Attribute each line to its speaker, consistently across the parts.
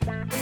Speaker 1: Ez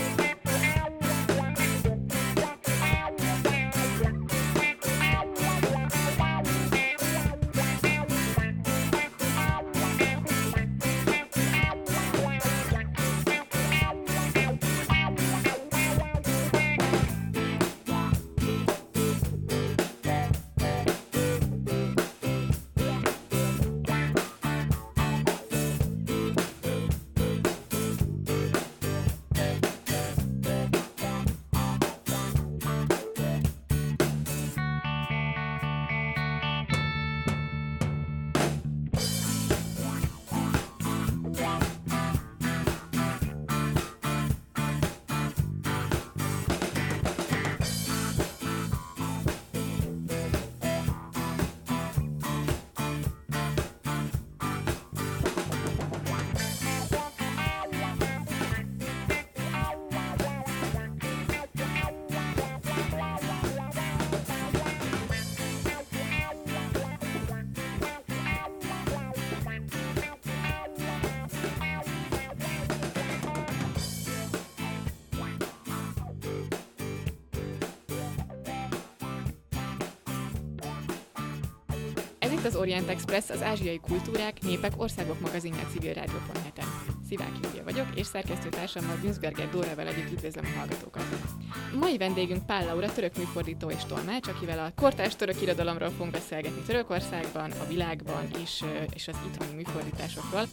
Speaker 1: az Orient Express, az ázsiai kultúrák, népek, országok magazinja civil rádió.net-en. Szivák Júlia vagyok, és szerkesztőtársammal Günzberger Dórával együtt üdvözlöm a hallgatókat. Mai vendégünk Pál Laura, török műfordító és tolmács, akivel a kortárs török irodalomról fogunk beszélgetni Törökországban, a világban is, és az itthoni műfordításokról.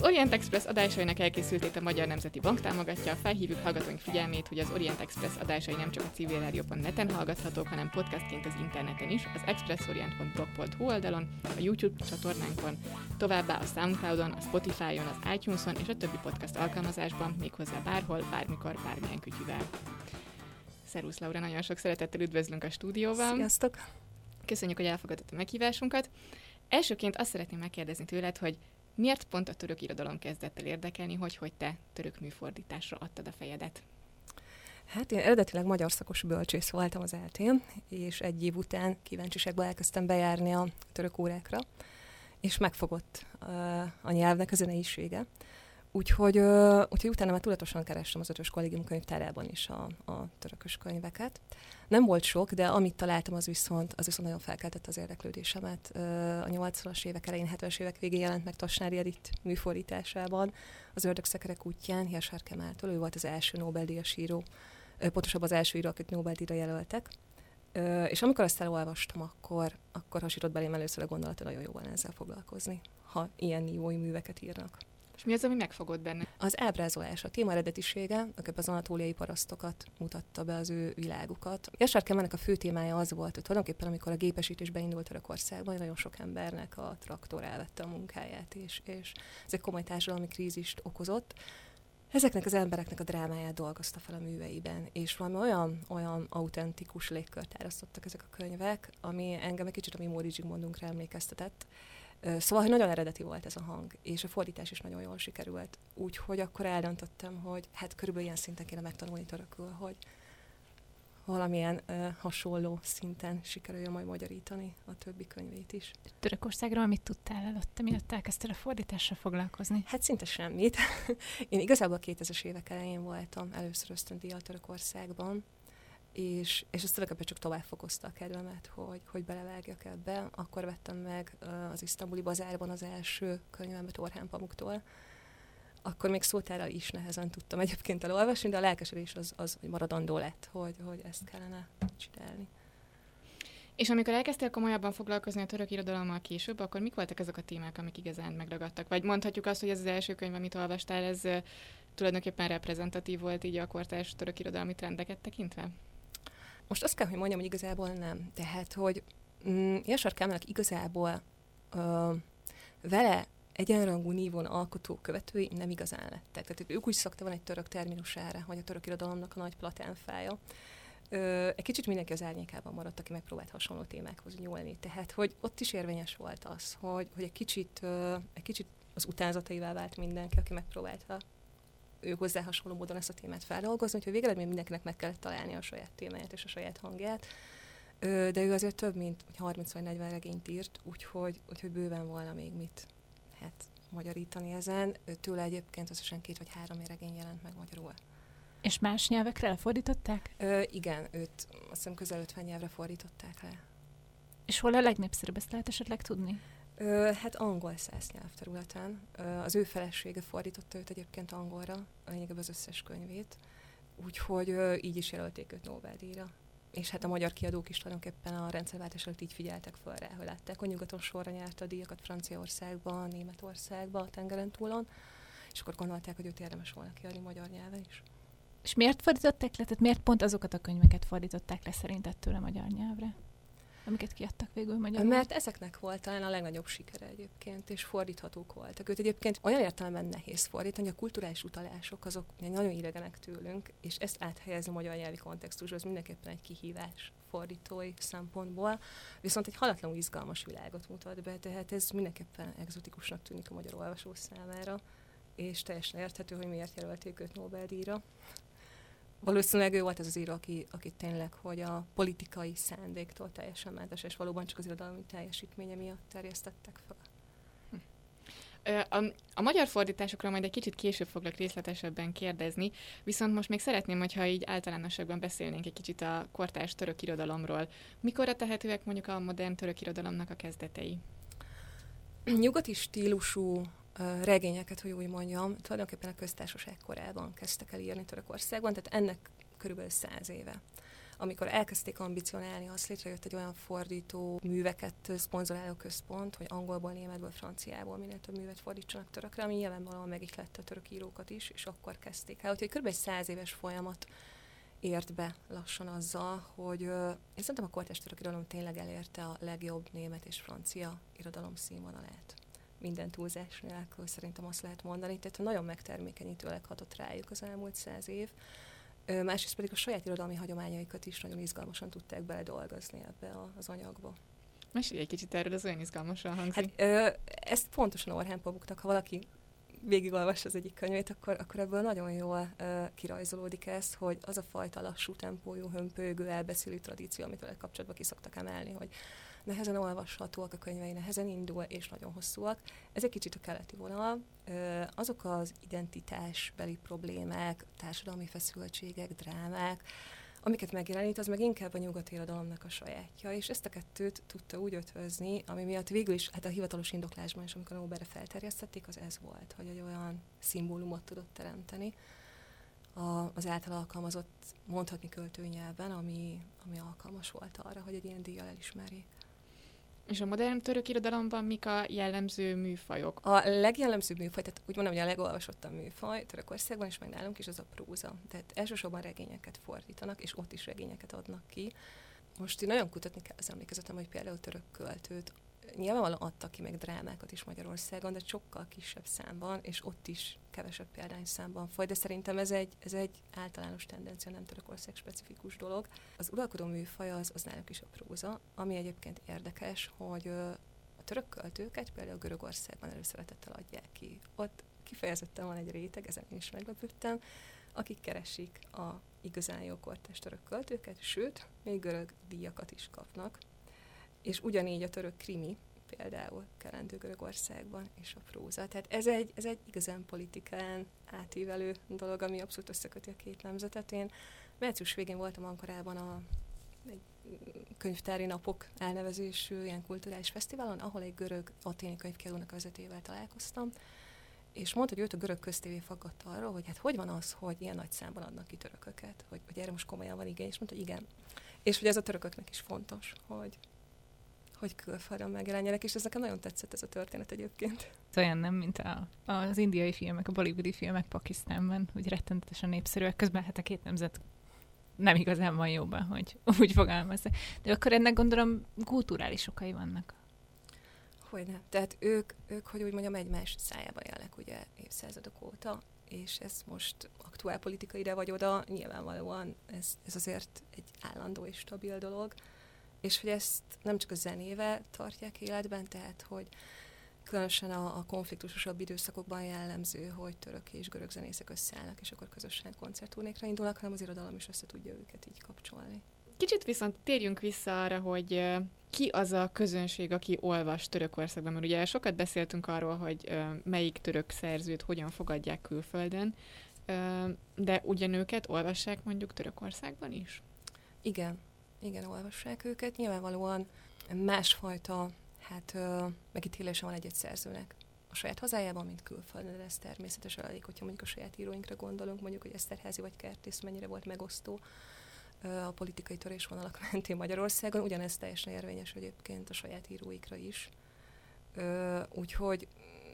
Speaker 1: Az Orient Express adásainak elkészültét a Magyar Nemzeti Bank támogatja. Felhívjuk hallgatóink figyelmét, hogy az Orient Express adásai nem csak a civilradio.net-en hallgathatók, hanem podcastként az interneten is, az expressorient.blog.hu oldalon, a YouTube csatornánkon, továbbá a Soundcloudon, a Spotify-on, az iTunes-on és a többi podcast alkalmazásban, méghozzá bárhol, bármikor, bármilyen kütyüvel. Szerusz Laura, nagyon sok szeretettel üdvözlünk a stúdióban.
Speaker 2: Sziasztok!
Speaker 1: Köszönjük, hogy elfogadtad a meghívásunkat. Elsőként azt szeretném megkérdezni tőled, hogy miért pont a török irodalom kezdett el érdekelni, hogy hogy te török műfordításra adtad a fejedet?
Speaker 2: Hát én eredetileg magyar szakos bölcsész voltam az eltén, és egy év után kíváncsiságból elkezdtem bejárni a török órákra, és megfogott uh, a nyelvnek a zeneisége. Úgyhogy, uh, úgyhogy utána már tudatosan kerestem az ötös kollégium könyvtárában is a, a törökös könyveket. Nem volt sok, de amit találtam, az viszont, az viszont nagyon felkeltett az érdeklődésemet. Uh, a 80-as évek elején, 70-es évek végén jelent meg Tasnári Edith műfordításában, az Ördögszekerek útján, Hirsár Kemáltól, ő volt az első Nobel-díjas író, pontosabban az első író, akit Nobel-díjra jelöltek. És amikor ezt elolvastam, akkor, akkor hasított belém először a gondolat, hogy nagyon jó van ezzel foglalkozni, ha ilyen nívói műveket írnak.
Speaker 1: És mi az, ami megfogott benne?
Speaker 2: Az ábrázolás, a téma eredetisége, az anatóliai parasztokat mutatta be az ő világukat. Jasár Kemennek a fő témája az volt, hogy tulajdonképpen amikor a gépesítés beindult Törökországban, nagyon sok embernek a traktor elvette a munkáját, és, és ez egy komoly társadalmi krízist okozott. Ezeknek az embereknek a drámáját dolgozta fel a műveiben, és valami olyan, olyan autentikus légkört árasztottak ezek a könyvek, ami engem egy kicsit a mi Móri Zsigmondunkra emlékeztetett, Szóval, hogy nagyon eredeti volt ez a hang, és a fordítás is nagyon jól sikerült. Úgyhogy akkor eldöntöttem, hogy hát körülbelül ilyen szinten kéne megtanulni törökül, hogy valamilyen uh, hasonló szinten sikerüljön majd magyarítani a többi könyvét is.
Speaker 3: Törökországról mit tudtál előtte, mielőtt elkezdtél a fordítással foglalkozni?
Speaker 2: Hát szinte semmit. Én igazából a 2000-es évek elején voltam először ösztöndíjjal Törökországban, és, és ez tulajdonképpen csak tovább fokozta a kedvemet, hogy, hogy belevágjak ebbe. Akkor vettem meg az isztambuli bazárban az első könyvemet Orhán Pamuktól. Akkor még szótára is nehezen tudtam egyébként elolvasni, de a lelkesedés az, az maradandó lett, hogy, hogy ezt kellene csinálni.
Speaker 1: És amikor elkezdtél komolyabban foglalkozni a török irodalommal később, akkor mik voltak azok a témák, amik igazán megragadtak? Vagy mondhatjuk azt, hogy ez az első könyv, amit olvastál, ez tulajdonképpen reprezentatív volt így a kortárs török irodalmi trendeket tekintve?
Speaker 2: Most azt kell, hogy mondjam, hogy igazából nem. Tehát, hogy mm, Jasar Kámnak igazából ö, vele egyenrangú nívon alkotó követői nem igazán lettek. Tehát ők úgy szokta van egy török terminusára, hogy a török irodalomnak a nagy platánfája. Ö, egy kicsit mindenki az árnyékában maradt, aki megpróbált hasonló témákhoz nyúlni. Tehát, hogy ott is érvényes volt az, hogy, hogy egy, kicsit, ö, egy kicsit az utánzataivá vált mindenki, aki megpróbálta ő hozzá hasonló módon ezt a témát feldolgozni, úgyhogy végeredmény mindenkinek meg kellett találni a saját témáját és a saját hangját. De ő azért több mint 30 vagy 40 regényt írt, úgyhogy, úgyhogy bőven volna még mit hát, magyarítani ezen. Tőle egyébként összesen két vagy három regény jelent meg magyarul.
Speaker 3: És más nyelvekre lefordították?
Speaker 2: Ö, igen, őt azt hiszem közel 50 nyelvre fordították le.
Speaker 3: És hol a legnépszerűbb, ezt lehet esetleg tudni?
Speaker 2: Ö, hát angol száz nyelvterületen. Ö, az ő felesége fordította őt egyébként angolra, lényegében az összes könyvét. Úgyhogy ö, így is jelölték őt Nobel-díjra. És hát a magyar kiadók is tulajdonképpen a rendszerváltás előtt így figyeltek fel rá, hogy látták, hogy nyugaton sorra nyerte a díjakat Franciaországban, Németországban, tengeren túlon, és akkor gondolták, hogy őt érdemes volna kiadni magyar nyelven is.
Speaker 3: És miért fordították le? Tehát miért pont azokat a könyveket fordították le szerinted tőle magyar nyelvre? Amiket kiadtak végül magyarul.
Speaker 2: Mert ezeknek volt talán a legnagyobb sikere egyébként, és fordíthatók voltak. Őt egyébként olyan értelemben nehéz fordítani, a kulturális utalások azok nagyon idegenek tőlünk, és ezt áthelyezni a magyar nyelvi kontextusba, az mindenképpen egy kihívás fordítói szempontból, viszont egy halatlanul izgalmas világot mutat be, tehát ez mindenképpen egzotikusnak tűnik a magyar olvasó számára, és teljesen érthető, hogy miért jelölték őt Nobel-díjra valószínűleg ő volt az az író, aki, aki tényleg, hogy a politikai szándéktól teljesen mentes, és valóban csak az irodalmi teljesítménye miatt terjesztettek fel.
Speaker 1: A, a magyar fordításokról majd egy kicsit később foglak részletesebben kérdezni, viszont most még szeretném, hogyha így általánosságban beszélnénk egy kicsit a kortárs török irodalomról. Mikorra tehetőek mondjuk a modern török irodalomnak a kezdetei?
Speaker 2: Nyugati stílusú regényeket, hogy úgy mondjam, tulajdonképpen a köztársaság korában kezdtek el írni Törökországban, tehát ennek körülbelül száz éve. Amikor elkezdték ambicionálni, azt létrejött egy olyan fordító műveket szponzoráló központ, hogy angolból, németből, franciából minél több művet fordítsanak törökre, ami nyilvánvalóan megihlette a török írókat is, és akkor kezdték el. Úgyhogy kb. egy száz éves folyamat ért be lassan azzal, hogy uh, én szerintem a kortás török irodalom tényleg elérte a legjobb német és francia irodalom színvonalát minden túlzás nélkül szerintem azt lehet mondani. Tehát nagyon megtermékenyítőleg hatott rájuk az elmúlt száz év. Másrészt pedig a saját irodalmi hagyományaikat is nagyon izgalmasan tudták beledolgozni ebbe az anyagba.
Speaker 1: Mesélj egy kicsit erről, ez olyan izgalmasan hangzik.
Speaker 2: Hát, ö, ezt pontosan Orhán Pabuknak, ha valaki végigolvas az egyik könyvét, akkor, akkor ebből nagyon jól ö, kirajzolódik ez, hogy az a fajta lassú tempójú, hömpölygő, elbeszélő tradíció, amit vele kapcsolatban ki szoktak emelni, hogy nehezen olvashatóak a könyvei, nehezen indul, és nagyon hosszúak. Ez egy kicsit a keleti vonal. Azok az identitásbeli problémák, társadalmi feszültségek, drámák, amiket megjelenít, az meg inkább a nyugati irodalomnak a sajátja, és ezt a kettőt tudta úgy ötvözni, ami miatt végül is, hát a hivatalos indoklásban is, amikor Nobelre felterjesztették, az ez volt, hogy egy olyan szimbólumot tudott teremteni a, az által alkalmazott, mondhatni költőnyelven, ami, ami alkalmas volt arra, hogy egy ilyen díjjal elismerjék.
Speaker 1: És a modern török irodalomban mik a jellemző műfajok?
Speaker 2: A legjellemzőbb műfaj, tehát úgy mondom, hogy a legolvasottabb műfaj Törökországban, és meg nálunk is az a próza. Tehát elsősorban regényeket fordítanak, és ott is regényeket adnak ki. Most én nagyon kutatni kell az emlékezetem, hogy például török költőt nyilvánvalóan adtak ki meg drámákat is Magyarországon, de sokkal kisebb számban, és ott is kevesebb példányszámban foly, de szerintem ez egy, ez egy általános tendencia, nem Törökország specifikus dolog. Az uralkodó műfaj az, az náluk is a próza, ami egyébként érdekes, hogy a török költőket például Görögországban előszeretettel adják ki. Ott kifejezetten van egy réteg, ezen én is meglepődtem, akik keresik a igazán jó kortás török költőket, sőt, még görög díjakat is kapnak és ugyanígy a török krimi például kelendő Görögországban és a próza. Tehát ez egy, ez egy igazán politikán átívelő dolog, ami abszolút összeköti a két nemzetet. Én március végén voltam Ankarában a egy könyvtári napok elnevezésű ilyen kulturális fesztiválon, ahol egy görög aténi könyvkiadónak vezetével találkoztam, és mondta, hogy őt a görög köztévé faggatta arról, hogy hát hogy van az, hogy ilyen nagy számban adnak ki törököket, hogy, hogy erre most komolyan van igény, és mondta, hogy igen. És hogy ez a törököknek is fontos, hogy, hogy külföldön megjelenjenek, és ez nekem nagyon tetszett ez a történet egyébként.
Speaker 3: Olyan nem, mint a, az indiai filmek, a bollywoodi filmek Pakisztánban, hogy rettenetesen népszerűek, közben hát a két nemzet nem igazán van jóban, hogy úgy fogalmaz. De akkor ennek gondolom kulturális okai vannak.
Speaker 2: Hogyne. Tehát ők, ők, hogy úgy mondjam, egymás szájában élnek ugye évszázadok óta, és ez most aktuál politika ide vagy oda, nyilvánvalóan ez, ez azért egy állandó és stabil dolog és hogy ezt nem csak a zenével tartják életben, tehát hogy különösen a, a konfliktusosabb időszakokban jellemző, hogy török és görög zenészek összeállnak, és akkor közösen koncertturnékra indulnak, hanem az irodalom is össze tudja őket így kapcsolni.
Speaker 1: Kicsit viszont térjünk vissza arra, hogy ki az a közönség, aki olvas Törökországban, mert ugye sokat beszéltünk arról, hogy melyik török szerzőt hogyan fogadják külföldön, De ugyan őket olvassák mondjuk Törökországban is?
Speaker 2: Igen, igen, olvassák őket. Nyilvánvalóan másfajta hát, megítélése van egy-egy szerzőnek a saját hazájában, mint külföldön, de ez természetesen elég, hogyha mondjuk a saját íróinkra gondolunk, mondjuk, hogy Eszterházi vagy Kertész mennyire volt megosztó a politikai törésvonalak mentén Magyarországon, ugyanez teljesen érvényes egyébként a saját íróikra is. Úgyhogy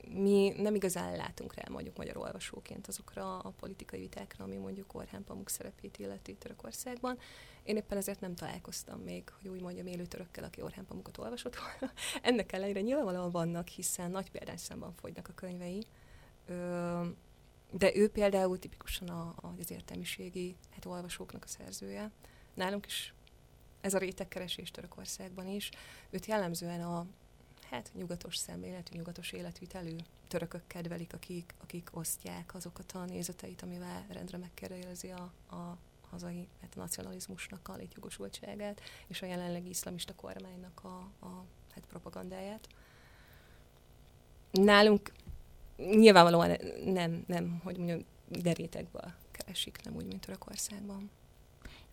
Speaker 2: mi nem igazán látunk rá mondjuk magyar olvasóként azokra a politikai vitákra, ami mondjuk Orhán Pamuk szerepét illeti Törökországban. Én éppen ezért nem találkoztam még, hogy úgy mondjam, élő törökkel, aki Orhán Pamukot olvasott volna. Ennek ellenére nyilvánvalóan vannak, hiszen nagy példányszámban fogynak a könyvei. De ő például tipikusan a, az értelmiségi hát olvasóknak a szerzője. Nálunk is ez a rétegkeresés Törökországban is. Őt jellemzően a hát nyugatos szemléletű, nyugatos életvitelű törökök kedvelik, akik, akik osztják azokat a nézeteit, amivel rendre megkérdezi a, a hazai hát a nacionalizmusnak a létjogosultságát, és a jelenlegi iszlamista kormánynak a, a hát propagandáját. Nálunk nyilvánvalóan nem, nem hogy mondjam, derétekből keresik, nem úgy, mint Törökországban.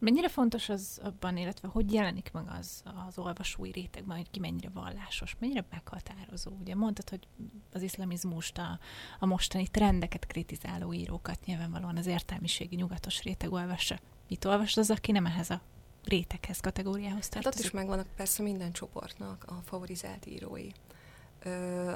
Speaker 3: Mennyire fontos az abban, illetve hogy jelenik meg az az olvasói rétegben, hogy ki mennyire vallásos, mennyire meghatározó? Ugye mondtad, hogy az iszlamizmust, a, a mostani trendeket kritizáló írókat nyilvánvalóan az értelmiségi nyugatos réteg olvassa. Mit olvas az, aki nem ehhez a réteghez, kategóriához tartozik?
Speaker 2: Hát ott is megvannak persze minden csoportnak a favorizált írói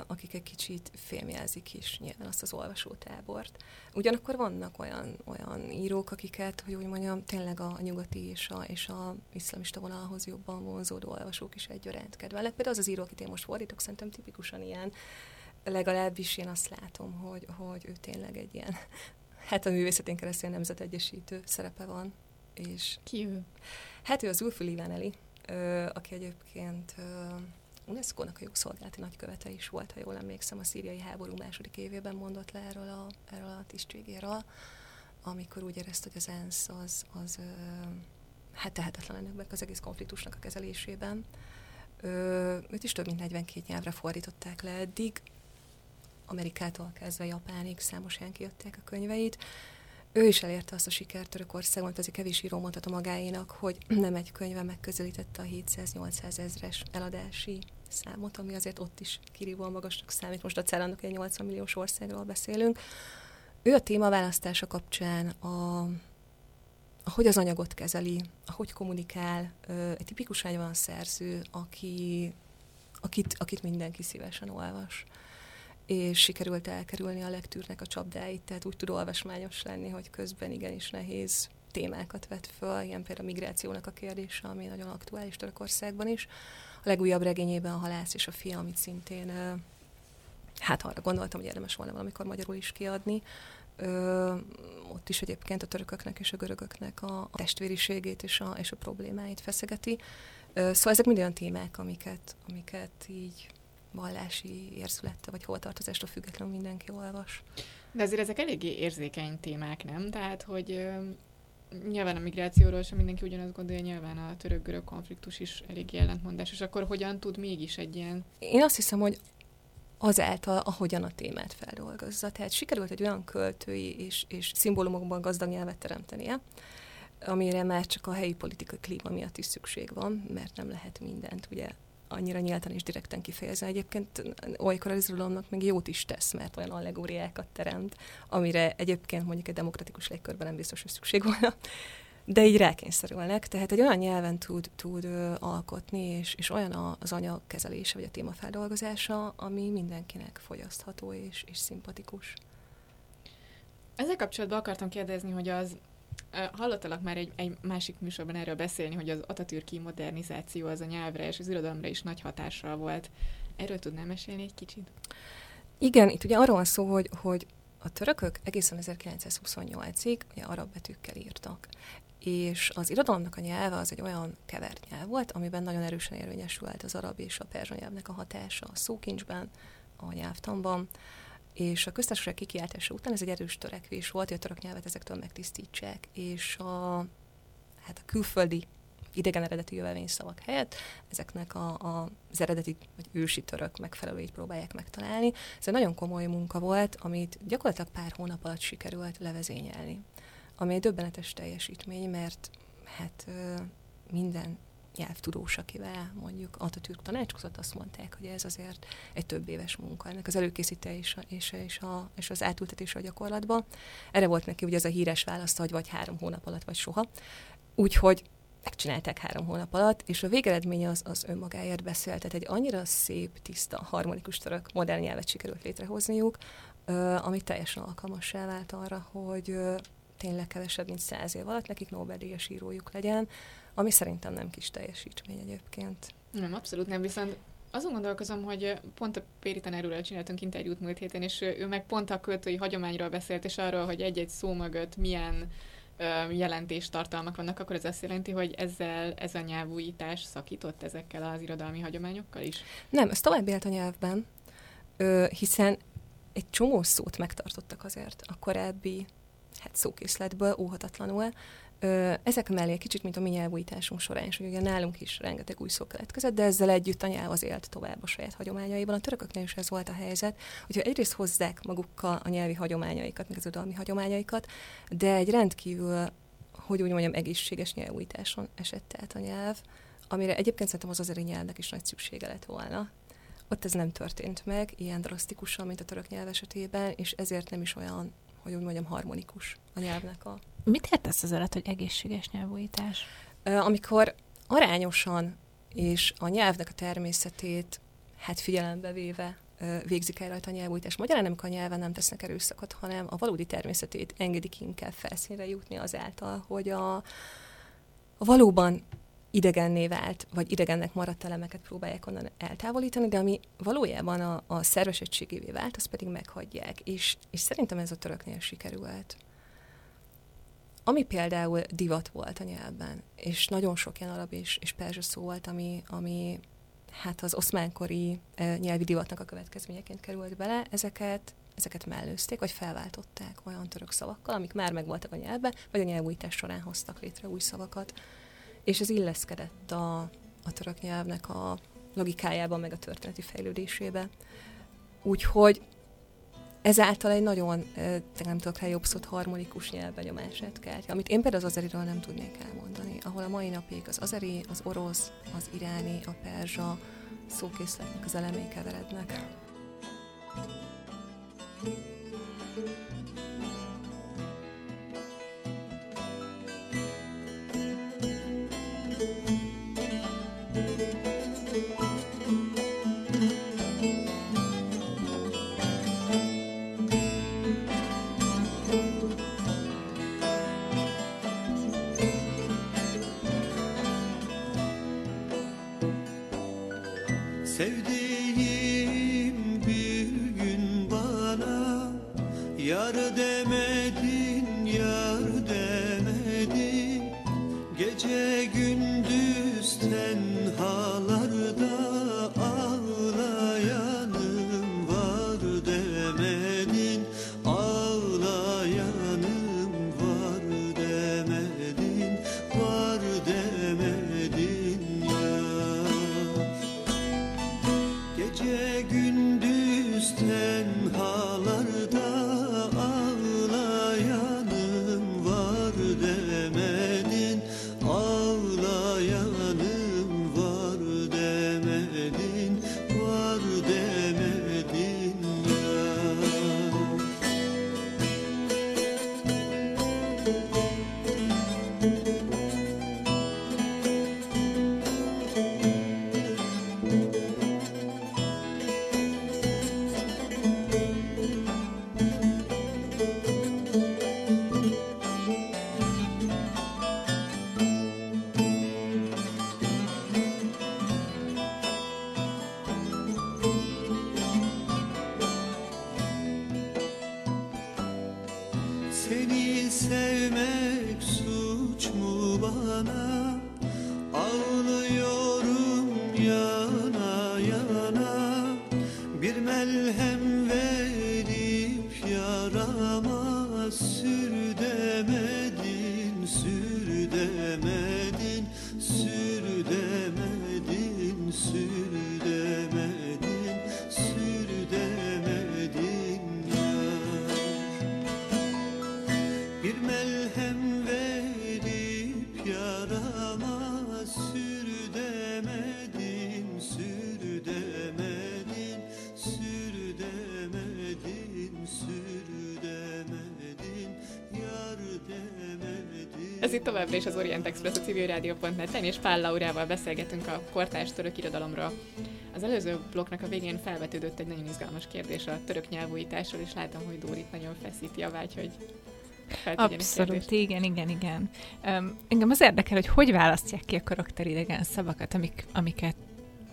Speaker 2: akik egy kicsit fémjelzik is nyilván azt az olvasótábort. Ugyanakkor vannak olyan, olyan írók, akiket, hogy úgy mondjam, tényleg a nyugati és a, és a iszlamista vonalhoz jobban vonzódó olvasók is egyaránt kedvelnek. Például az az író, akit én most fordítok, szerintem tipikusan ilyen, legalábbis én azt látom, hogy, hogy ő tényleg egy ilyen, hát a művészetén keresztül nemzetegyesítő szerepe van. És
Speaker 1: Ki ő?
Speaker 2: Hát ő az Ulfül Ivaneli, aki egyébként UNESCO-nak a jogszolgálati nagykövete is volt, ha jól emlékszem, a szíriai háború második évében mondott le erről a, erről a tisztségéről, amikor úgy érezte, hogy az ENSZ az, az hát tehetetlen ennek az egész konfliktusnak a kezelésében. Ö, őt is több mint 42 nyelvre fordították le eddig, Amerikától kezdve Japánig számos helyen kiadták a könyveit, ő is elérte azt a sikert Törökországon, azért kevés író mondhatom magáénak, hogy nem egy könyve megközelítette a 700-800 ezres eladási számot, ami azért ott is kirívóan magasnak számít. Most a Celannak egy 80 milliós országról beszélünk. Ő a témaválasztása kapcsán a, ahogy az anyagot kezeli, ahogy kommunikál, egy tipikusan egy olyan szerző, aki, akit, akit mindenki szívesen olvas és sikerült elkerülni a lektűrnek a csapdáit, tehát úgy tud olvasmányos lenni, hogy közben igenis nehéz témákat vet föl, ilyen például a migrációnak a kérdése, ami nagyon aktuális Törökországban is. Legújabb regényében a halász és a fia, amit szintén hát arra gondoltam, hogy érdemes volna valamikor magyarul is kiadni. Ö, ott is egyébként a törököknek és a görögöknek a, a testvériségét és a, és a problémáit feszegeti. Ö, szóval ezek mind olyan témák, amiket, amiket így vallási érzülette, vagy hovatartozástól függetlenül mindenki olvas.
Speaker 1: De azért ezek eléggé érzékeny témák, nem? Tehát, hogy nyilván a migrációról sem mindenki ugyanazt gondolja, nyilván a török-görög konfliktus is elég ellentmondás, és akkor hogyan tud mégis egy ilyen...
Speaker 2: Én azt hiszem, hogy azáltal, ahogyan a témát feldolgozza. Tehát sikerült egy olyan költői és, és szimbólumokban gazdag nyelvet teremtenie, amire már csak a helyi politikai klíma miatt is szükség van, mert nem lehet mindent ugye annyira nyíltan és direkten kifejezni. Egyébként olykor az irodalomnak még jót is tesz, mert olyan allegóriákat teremt, amire egyébként mondjuk egy demokratikus légkörben nem biztos, hogy szükség volna, de így rákényszerülnek. Tehát egy olyan nyelven tud, tud ö, alkotni, és, és olyan az anyag kezelése, vagy a téma feldolgozása, ami mindenkinek fogyasztható és, és szimpatikus.
Speaker 1: Ezzel kapcsolatban akartam kérdezni, hogy az Hallottalak már egy, egy másik műsorban erről beszélni, hogy az Atatürki modernizáció az a nyelvre és az irodalomra is nagy hatással volt. Erről tudnál mesélni egy kicsit?
Speaker 2: Igen, itt ugye arról van szó, hogy, hogy a törökök egészen 1928-ig ugye arab betűkkel írtak. És az irodalomnak a nyelve az egy olyan kevert nyelv volt, amiben nagyon erősen érvényesült az arab és a perzsa nyelvnek a hatása a szókincsben, a nyelvtanban és a köztársaság kikiáltása után ez egy erős törekvés volt, hogy a török nyelvet ezektől megtisztítsák, és a, hát a külföldi idegen eredeti jövelvényszavak helyett ezeknek a, a, az eredeti vagy ősi török megfelelőit próbálják megtalálni. Ez egy nagyon komoly munka volt, amit gyakorlatilag pár hónap alatt sikerült levezényelni. Ami egy döbbenetes teljesítmény, mert hát minden nyelvtudós, akivel mondjuk Atatürk tanácskozott, azt mondták, hogy ez azért egy több éves munka, ennek az előkészítés és, és, a, és az átültetés a gyakorlatba. Erre volt neki ugye az a híres választ, hogy vagy három hónap alatt, vagy soha. Úgyhogy megcsinálták három hónap alatt, és a végeredmény az, az önmagáért beszélt. Tehát egy annyira szép, tiszta, harmonikus török modern nyelvet sikerült létrehozniuk, ami teljesen alkalmassá vált arra, hogy tényleg kevesebb, mint száz év alatt nekik Nobel-díjas írójuk legyen, ami szerintem nem kis teljesítmény egyébként.
Speaker 1: Nem, abszolút nem, viszont azon gondolkozom, hogy pont a Péri tanárúrral csináltunk interjút múlt héten, és ő meg pont a költői hagyományról beszélt, és arról, hogy egy-egy szó mögött milyen jelentéstartalmak vannak, akkor ez azt jelenti, hogy ezzel ez a nyelvújítás szakított ezekkel az irodalmi hagyományokkal is?
Speaker 2: Nem, ez tovább élt a nyelvben, hiszen egy csomó szót megtartottak azért a korábbi hát szókészletből óhatatlanul, ezek mellé kicsit, mint a mi nyelvújításunk során is, hogy ugye nálunk is rengeteg új szó keletkezett, de ezzel együtt a nyelv az élt tovább a saját hagyományaiban. A törököknél is ez volt a helyzet, hogy egyrészt hozzák magukkal a nyelvi hagyományaikat, meg az udalmi hagyományaikat, de egy rendkívül, hogy úgy mondjam, egészséges nyelvújításon esett át a nyelv, amire egyébként szerintem az azeri nyelvnek is nagy szüksége lett volna. Ott ez nem történt meg ilyen drasztikusan, mint a török nyelv esetében, és ezért nem is olyan, hogy úgy mondjam, harmonikus a nyelvnek a
Speaker 3: Mit értesz az alatt, hogy egészséges nyelvújítás?
Speaker 2: Amikor arányosan és a nyelvnek a természetét hát figyelembe véve végzik el rajta a nyelvújítás. Magyarán nem a nyelven nem tesznek erőszakot, hanem a valódi természetét engedik inkább felszínre jutni azáltal, hogy a, a valóban idegenné vált, vagy idegennek maradt elemeket próbálják onnan eltávolítani, de ami valójában a, a szerves egységévé vált, azt pedig meghagyják. És, és szerintem ez a töröknél sikerült. Ami például divat volt a nyelvben, és nagyon sok ilyen arab és, és perzsa szó volt, ami, ami hát az oszmánkori e, nyelvi divatnak a következményeként került bele, ezeket ezeket mellőzték, vagy felváltották olyan török szavakkal, amik már megvoltak a nyelvben, vagy a nyelvújítás során hoztak létre új szavakat. És ez illeszkedett a, a török nyelvnek a logikájában, meg a történeti fejlődésébe. Úgyhogy ezáltal egy nagyon, nem tudok rá jobb szót, harmonikus nyelvbenyomását kelt, amit én például az azeriről nem tudnék elmondani, ahol a mai napig az azeri, az orosz, az iráni, a perzsa szókészletnek az elemei keverednek.
Speaker 4: sür demedin,
Speaker 1: Ez itt továbbra is az Orient Express a civilrádió.net-en, és Pál Laurával beszélgetünk a kortárs török irodalomról. Az előző blokknak a végén felvetődött egy nagyon izgalmas kérdés a török nyelvújításról, és látom, hogy Dórit nagyon feszíti a vágy, hogy
Speaker 3: Abszolút, igen, igen, igen. Um, engem az érdekel, hogy hogy választják ki a karakteridegen szavakat, amik, amiket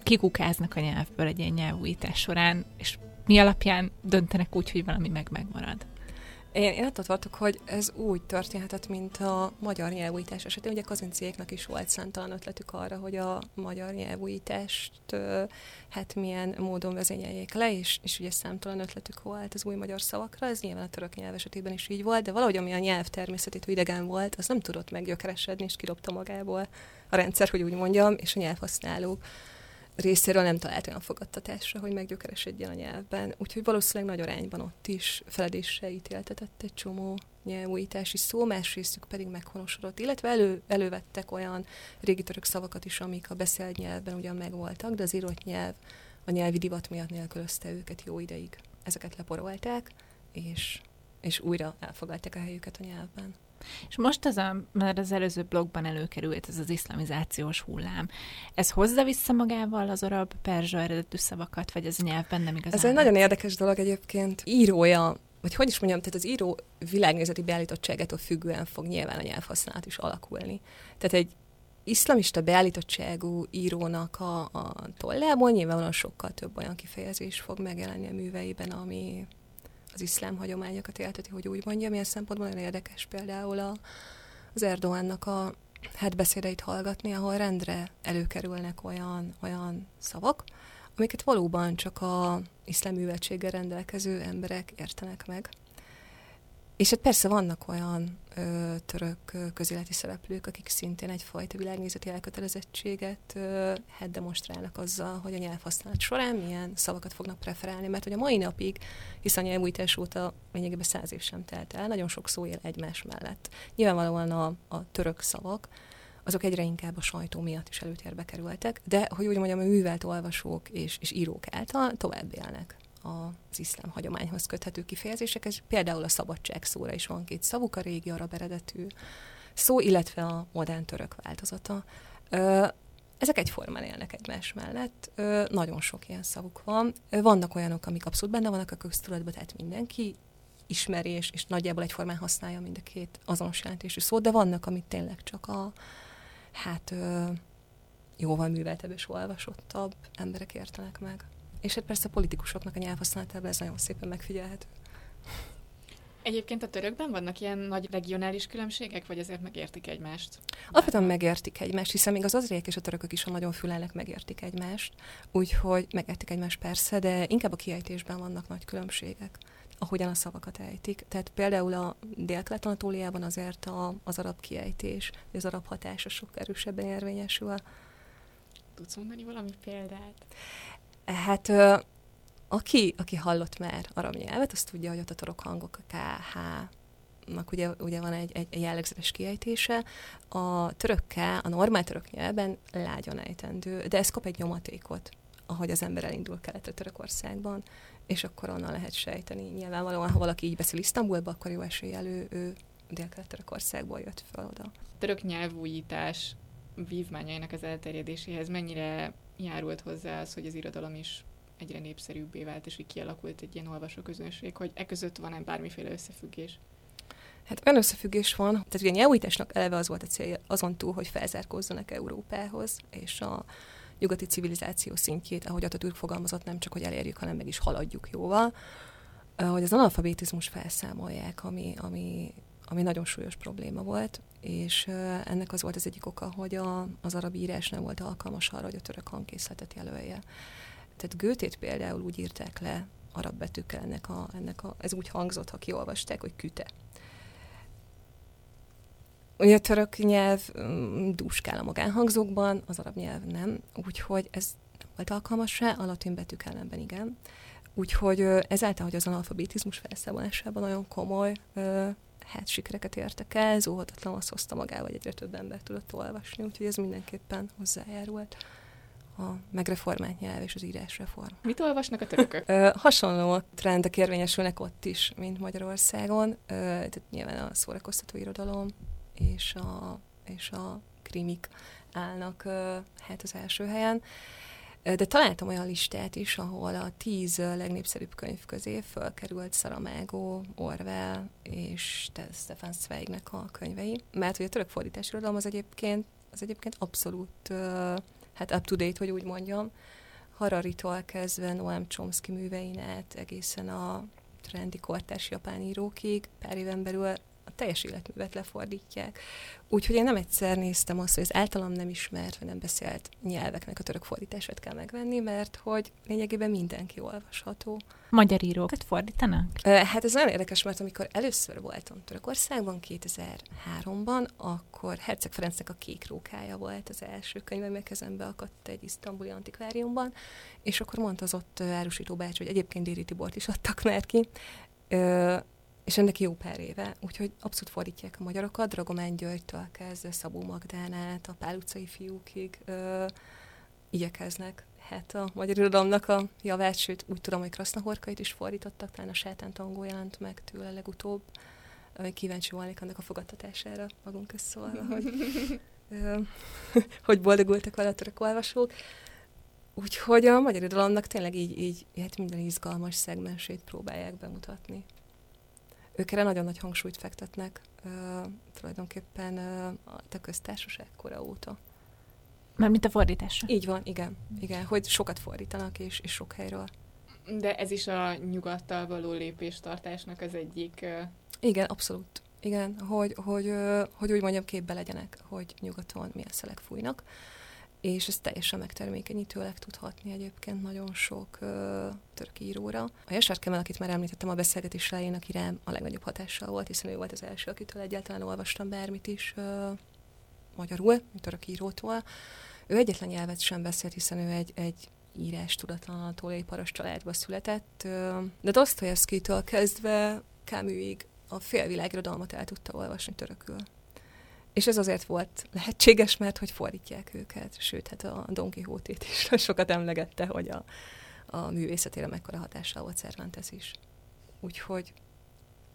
Speaker 3: kikukáznak a nyelvből egy ilyen nyelvújítás során, és mi alapján döntenek úgy, hogy valami meg megmarad.
Speaker 2: Én, én attól tartok, hogy ez úgy történhetett, mint a magyar nyelvújítás esetén. Ugye kazinciéknak is volt számtalan ötletük arra, hogy a magyar nyelvújítást hát milyen módon vezényeljék le, és, és ugye számtalan ötletük volt az új magyar szavakra, ez nyilván a török nyelv esetében is így volt, de valahogy ami a nyelv természetétől idegen volt, az nem tudott meggyökeresedni, és kirobta magából a rendszer, hogy úgy mondjam, és a nyelvhasználók részéről nem talált olyan fogadtatásra, hogy meggyökeresedjen a nyelvben. Úgyhogy valószínűleg nagy arányban ott is feledéssel ítéltetett egy csomó nyelvújítási szó, másrésztük pedig meghonosodott, illetve elő, elővettek olyan régi török szavakat is, amik a beszélt nyelvben ugyan megvoltak, de az írott nyelv a nyelvi divat miatt nélkülözte őket jó ideig. Ezeket leporolták, és, és újra elfogadták a helyüket a nyelvben.
Speaker 3: És most az, a, mert az előző blogban előkerült ez az iszlamizációs hullám. Ez hozza vissza magával az arab perzsa eredetű szavakat, vagy ez a nyelvben nem igazán?
Speaker 2: Ez egy nagyon érdekes dolog egyébként. Írója, vagy hogy is mondjam, tehát az író világnézeti beállítottságától függően fog nyilván a nyelvhasználat is alakulni. Tehát egy iszlamista beállítottságú írónak a, a tollából nyilvánvalóan sokkal több olyan kifejezés fog megjelenni a műveiben, ami az iszlám hagyományokat élteti, hogy úgy mondjam. Ilyen szempontból nagyon érdekes például a, az Erdoánnak a hát beszédeit hallgatni, ahol rendre előkerülnek olyan, olyan szavak, amiket valóban csak a iszlám rendelkező emberek értenek meg. És hát persze vannak olyan ö, török közéleti szereplők, akik szintén egyfajta világnézeti elkötelezettséget ö, hát demonstrálnak azzal, hogy a nyelvhasználat során milyen szavakat fognak preferálni, mert hogy a mai napig, hiszen a nyelvújtás óta lényegében száz év sem telt el, nagyon sok szó él egymás mellett. Nyilvánvalóan a, a török szavak, azok egyre inkább a sajtó miatt is előtérbe kerültek, de hogy úgy mondjam, a művelt olvasók és, és írók által tovább élnek az iszlám hagyományhoz köthető kifejezések. Ez például a szabadság szóra is van két szavuk, a régi arab eredetű szó, illetve a modern török változata. Ezek egyformán élnek egymás mellett. Nagyon sok ilyen szavuk van. Vannak olyanok, amik abszolút benne vannak a köztudatban, tehát mindenki ismeri, és, és nagyjából egyformán használja mind a két azonos jelentésű szót, de vannak, amit tényleg csak a hát jóval műveltebb és olvasottabb emberek értenek meg. És hát persze a politikusoknak a nyelvhasználatában ez nagyon szépen megfigyelhető.
Speaker 1: Egyébként a törökben vannak ilyen nagy regionális különbségek, vagy ezért megértik egymást?
Speaker 2: Alapvetően megértik egymást, hiszen még az azriek és a törökök is, ha nagyon fülelnek, megértik egymást. Úgyhogy megértik egymást persze, de inkább a kiejtésben vannak nagy különbségek ahogyan a szavakat ejtik. Tehát például a dél-kelet-anatóliában azért a, az arab kiejtés, az arab hatása sok erősebben érvényesül.
Speaker 1: Tudsz mondani valami példát?
Speaker 2: Hát aki, aki hallott már arab nyelvet, azt tudja, hogy ott a torok hangok, a K, H, nak ugye, ugye van egy, egy, egy jellegzetes kiejtése. A török K, a normál török nyelven lágyan ejtendő, de ez kap egy nyomatékot, ahogy az ember elindul keletre Törökországban, és akkor onnan lehet sejteni. Nyilvánvalóan, ha valaki így beszél Isztambulba, akkor jó eséllyel ő, ő Dél-Kelet-Törökországból jött fel oda.
Speaker 1: Török nyelvújítás vívmányainak az elterjedéséhez mennyire járult hozzá az, hogy az irodalom is egyre népszerűbbé vált, és így kialakult egy ilyen olvasóközönség, hogy e között van-e bármiféle összefüggés?
Speaker 2: Hát olyan összefüggés van, tehát ugye a nyelvújításnak eleve az volt a célja, azon túl, hogy felzárkózzanak Európához, és a nyugati civilizáció szintjét, ahogy Atatürk fogalmazott, nem csak, hogy elérjük, hanem meg is haladjuk jóval, hogy az analfabetizmus felszámolják, ami, ami, ami nagyon súlyos probléma volt, és ennek az volt az egyik oka, hogy a, az arab írás nem volt alkalmas arra, hogy a török hangkészletet jelölje. Tehát Götét például úgy írták le arab betűkkel ennek a, ennek a, ez úgy hangzott, ha kiolvasták, hogy küte. Ugye a török nyelv mm, dúskál a magánhangzókban, az arab nyelv nem, úgyhogy ez nem volt alkalmas rá, a latin betűk ellenben igen. Úgyhogy ezáltal, hogy az analfabetizmus felszámolásában nagyon komoly hát sikereket értek el, ez óhatatlan azt hozta magával, hogy egyre több ember tudott olvasni, úgyhogy ez mindenképpen hozzájárult a megreformált nyelv és az írásreform.
Speaker 1: Mit olvasnak a törökök?
Speaker 2: Ö, hasonló trendek érvényesülnek ott is, mint Magyarországon. Ö, tehát nyilván a szórakoztató irodalom és a, és a krimik állnak ö, hát az első helyen. De találtam olyan listát is, ahol a tíz legnépszerűbb könyv közé fölkerült Saramago, Orwell és Te- Stefan Zweignek a könyvei. Mert hogy a török fordítás irodalom az egyébként, az egyébként abszolút hát up-to-date, hogy úgy mondjam. Hararitól kezdve Noam Chomsky művein át egészen a trendi kortárs japán írókig pár éven belül a teljes életművet lefordítják. Úgyhogy én nem egyszer néztem azt, hogy az általam nem ismert, vagy nem beszélt nyelveknek a török fordítását kell megvenni, mert hogy lényegében mindenki olvasható.
Speaker 3: Magyar írókat fordítanak?
Speaker 2: Hát ez nagyon érdekes, mert amikor először voltam Törökországban, 2003-ban, akkor Herceg Ferencnek a Kék rókája volt az első könyv, ami a kezembe akadt egy isztambuli antikváriumban, és akkor mondta az ott árusító bácsi, hogy egyébként Déri Tibort is adtak már ki, és ennek jó pár éve, úgyhogy abszolút fordítják a magyarokat, Dragomán Györgytől kezdve Szabó Magdánát, a Pál utcai fiúkig ö, igyekeznek hát a magyar irodalomnak a javát, sőt úgy tudom, hogy Krasznahorkait is fordítottak, talán a Sátán tangó jelent meg tőle legutóbb. Kíváncsi volnék annak a fogadtatására magunk közszólva, hogy, ö, hogy boldogultak vele a török olvasók. Úgyhogy a magyar irodalomnak tényleg így, így hát minden izgalmas szegmensét próbálják bemutatni. Ők erre nagyon nagy hangsúlyt fektetnek, ö, tulajdonképpen ö, a köztársaság kora óta.
Speaker 3: Mert mint a fordításra.
Speaker 2: Így van, igen. Igen, hogy sokat fordítanak, és, és sok helyről.
Speaker 1: De ez is a nyugattal való lépéstartásnak az egyik... ö,
Speaker 2: Igen, abszolút. Igen, hogy, hogy, ö, hogy úgy mondjam, képbe legyenek, hogy nyugaton milyen szelek fújnak. És ez teljesen megtermékenyítőleg tudhatni egyébként nagyon sok ö, török íróra. A Jasár Kemel, akit már említettem a beszélgetés elején, aki rám a legnagyobb hatással volt, hiszen ő volt az első, akitől egyáltalán olvastam bármit is ö, magyarul, török írótól. Ő egyetlen nyelvet sem beszélt, hiszen ő egy, egy írás tudatlan paras családba született, ö, de Dostoyevsky-től kezdve Camusig a félvilágirodalmat el tudta olvasni törökül. És ez azért volt lehetséges, mert hogy fordítják őket, sőt, hát a Don Quixote-t is sokat emlegette, hogy a, a művészetére mekkora hatással volt Cervantes is. Úgyhogy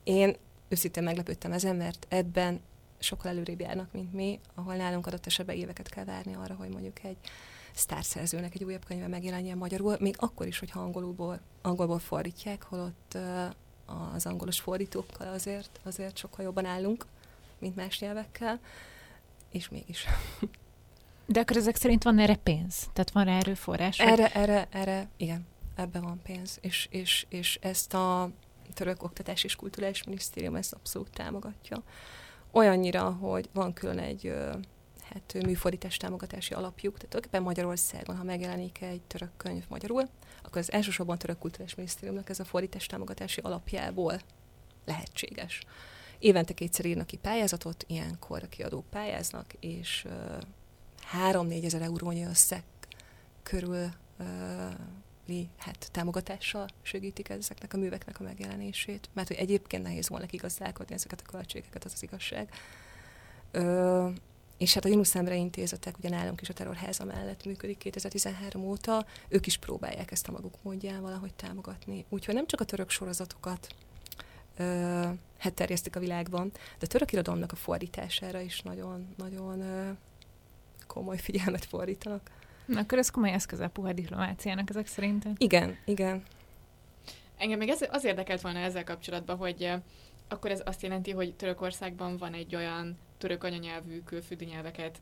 Speaker 2: én őszintén meglepődtem ezen, mert ebben sokkal előrébb járnak, mint mi, ahol nálunk adott esetben éveket kell várni arra, hogy mondjuk egy sztárszerzőnek egy újabb könyve megjelenjen magyarul, még akkor is, hogyha angolul, angolból fordítják, holott az angolos fordítókkal azért, azért sokkal jobban állunk, mint más nyelvekkel, és mégis.
Speaker 3: De akkor ezek szerint van erre pénz? Tehát van rá erőforrás? vagy-
Speaker 2: Erre, erre, erre, igen, ebben van pénz, és, és, és ezt a török oktatás és kulturális minisztérium ezt abszolút támogatja. Olyannyira, hogy van külön egy hát, műfordítás támogatási alapjuk, tehát tulajdonképpen Magyarországon, ha megjelenik egy török könyv magyarul, akkor az elsősorban a török kulturális minisztériumnak ez a fordítás támogatási alapjából lehetséges. Évente kétszer írnak ki pályázatot, ilyenkor a kiadók pályáznak, és ö, 3-4 ezer eurónyi összeg körül hát támogatással segítik ezeknek a műveknek a megjelenését, mert hogy egyébként nehéz volna igazdálkodni ezeket a költségeket, az az igazság. Ö, és hát a Yunus Emre intézetek, ugye nálunk is a terrorháza mellett működik 2013 óta, ők is próbálják ezt a maguk módján valahogy támogatni. Úgyhogy nem csak a török sorozatokat hát terjesztik a világban, de a török irodalomnak a fordítására is nagyon, nagyon ö, komoly figyelmet fordítanak.
Speaker 3: Na, akkor ez komoly eszköz a puha diplomáciának ezek szerint.
Speaker 2: Igen, igen.
Speaker 1: Engem még ez, az érdekelt volna ezzel kapcsolatban, hogy akkor ez azt jelenti, hogy Törökországban van egy olyan török anyanyelvű külföldi nyelveket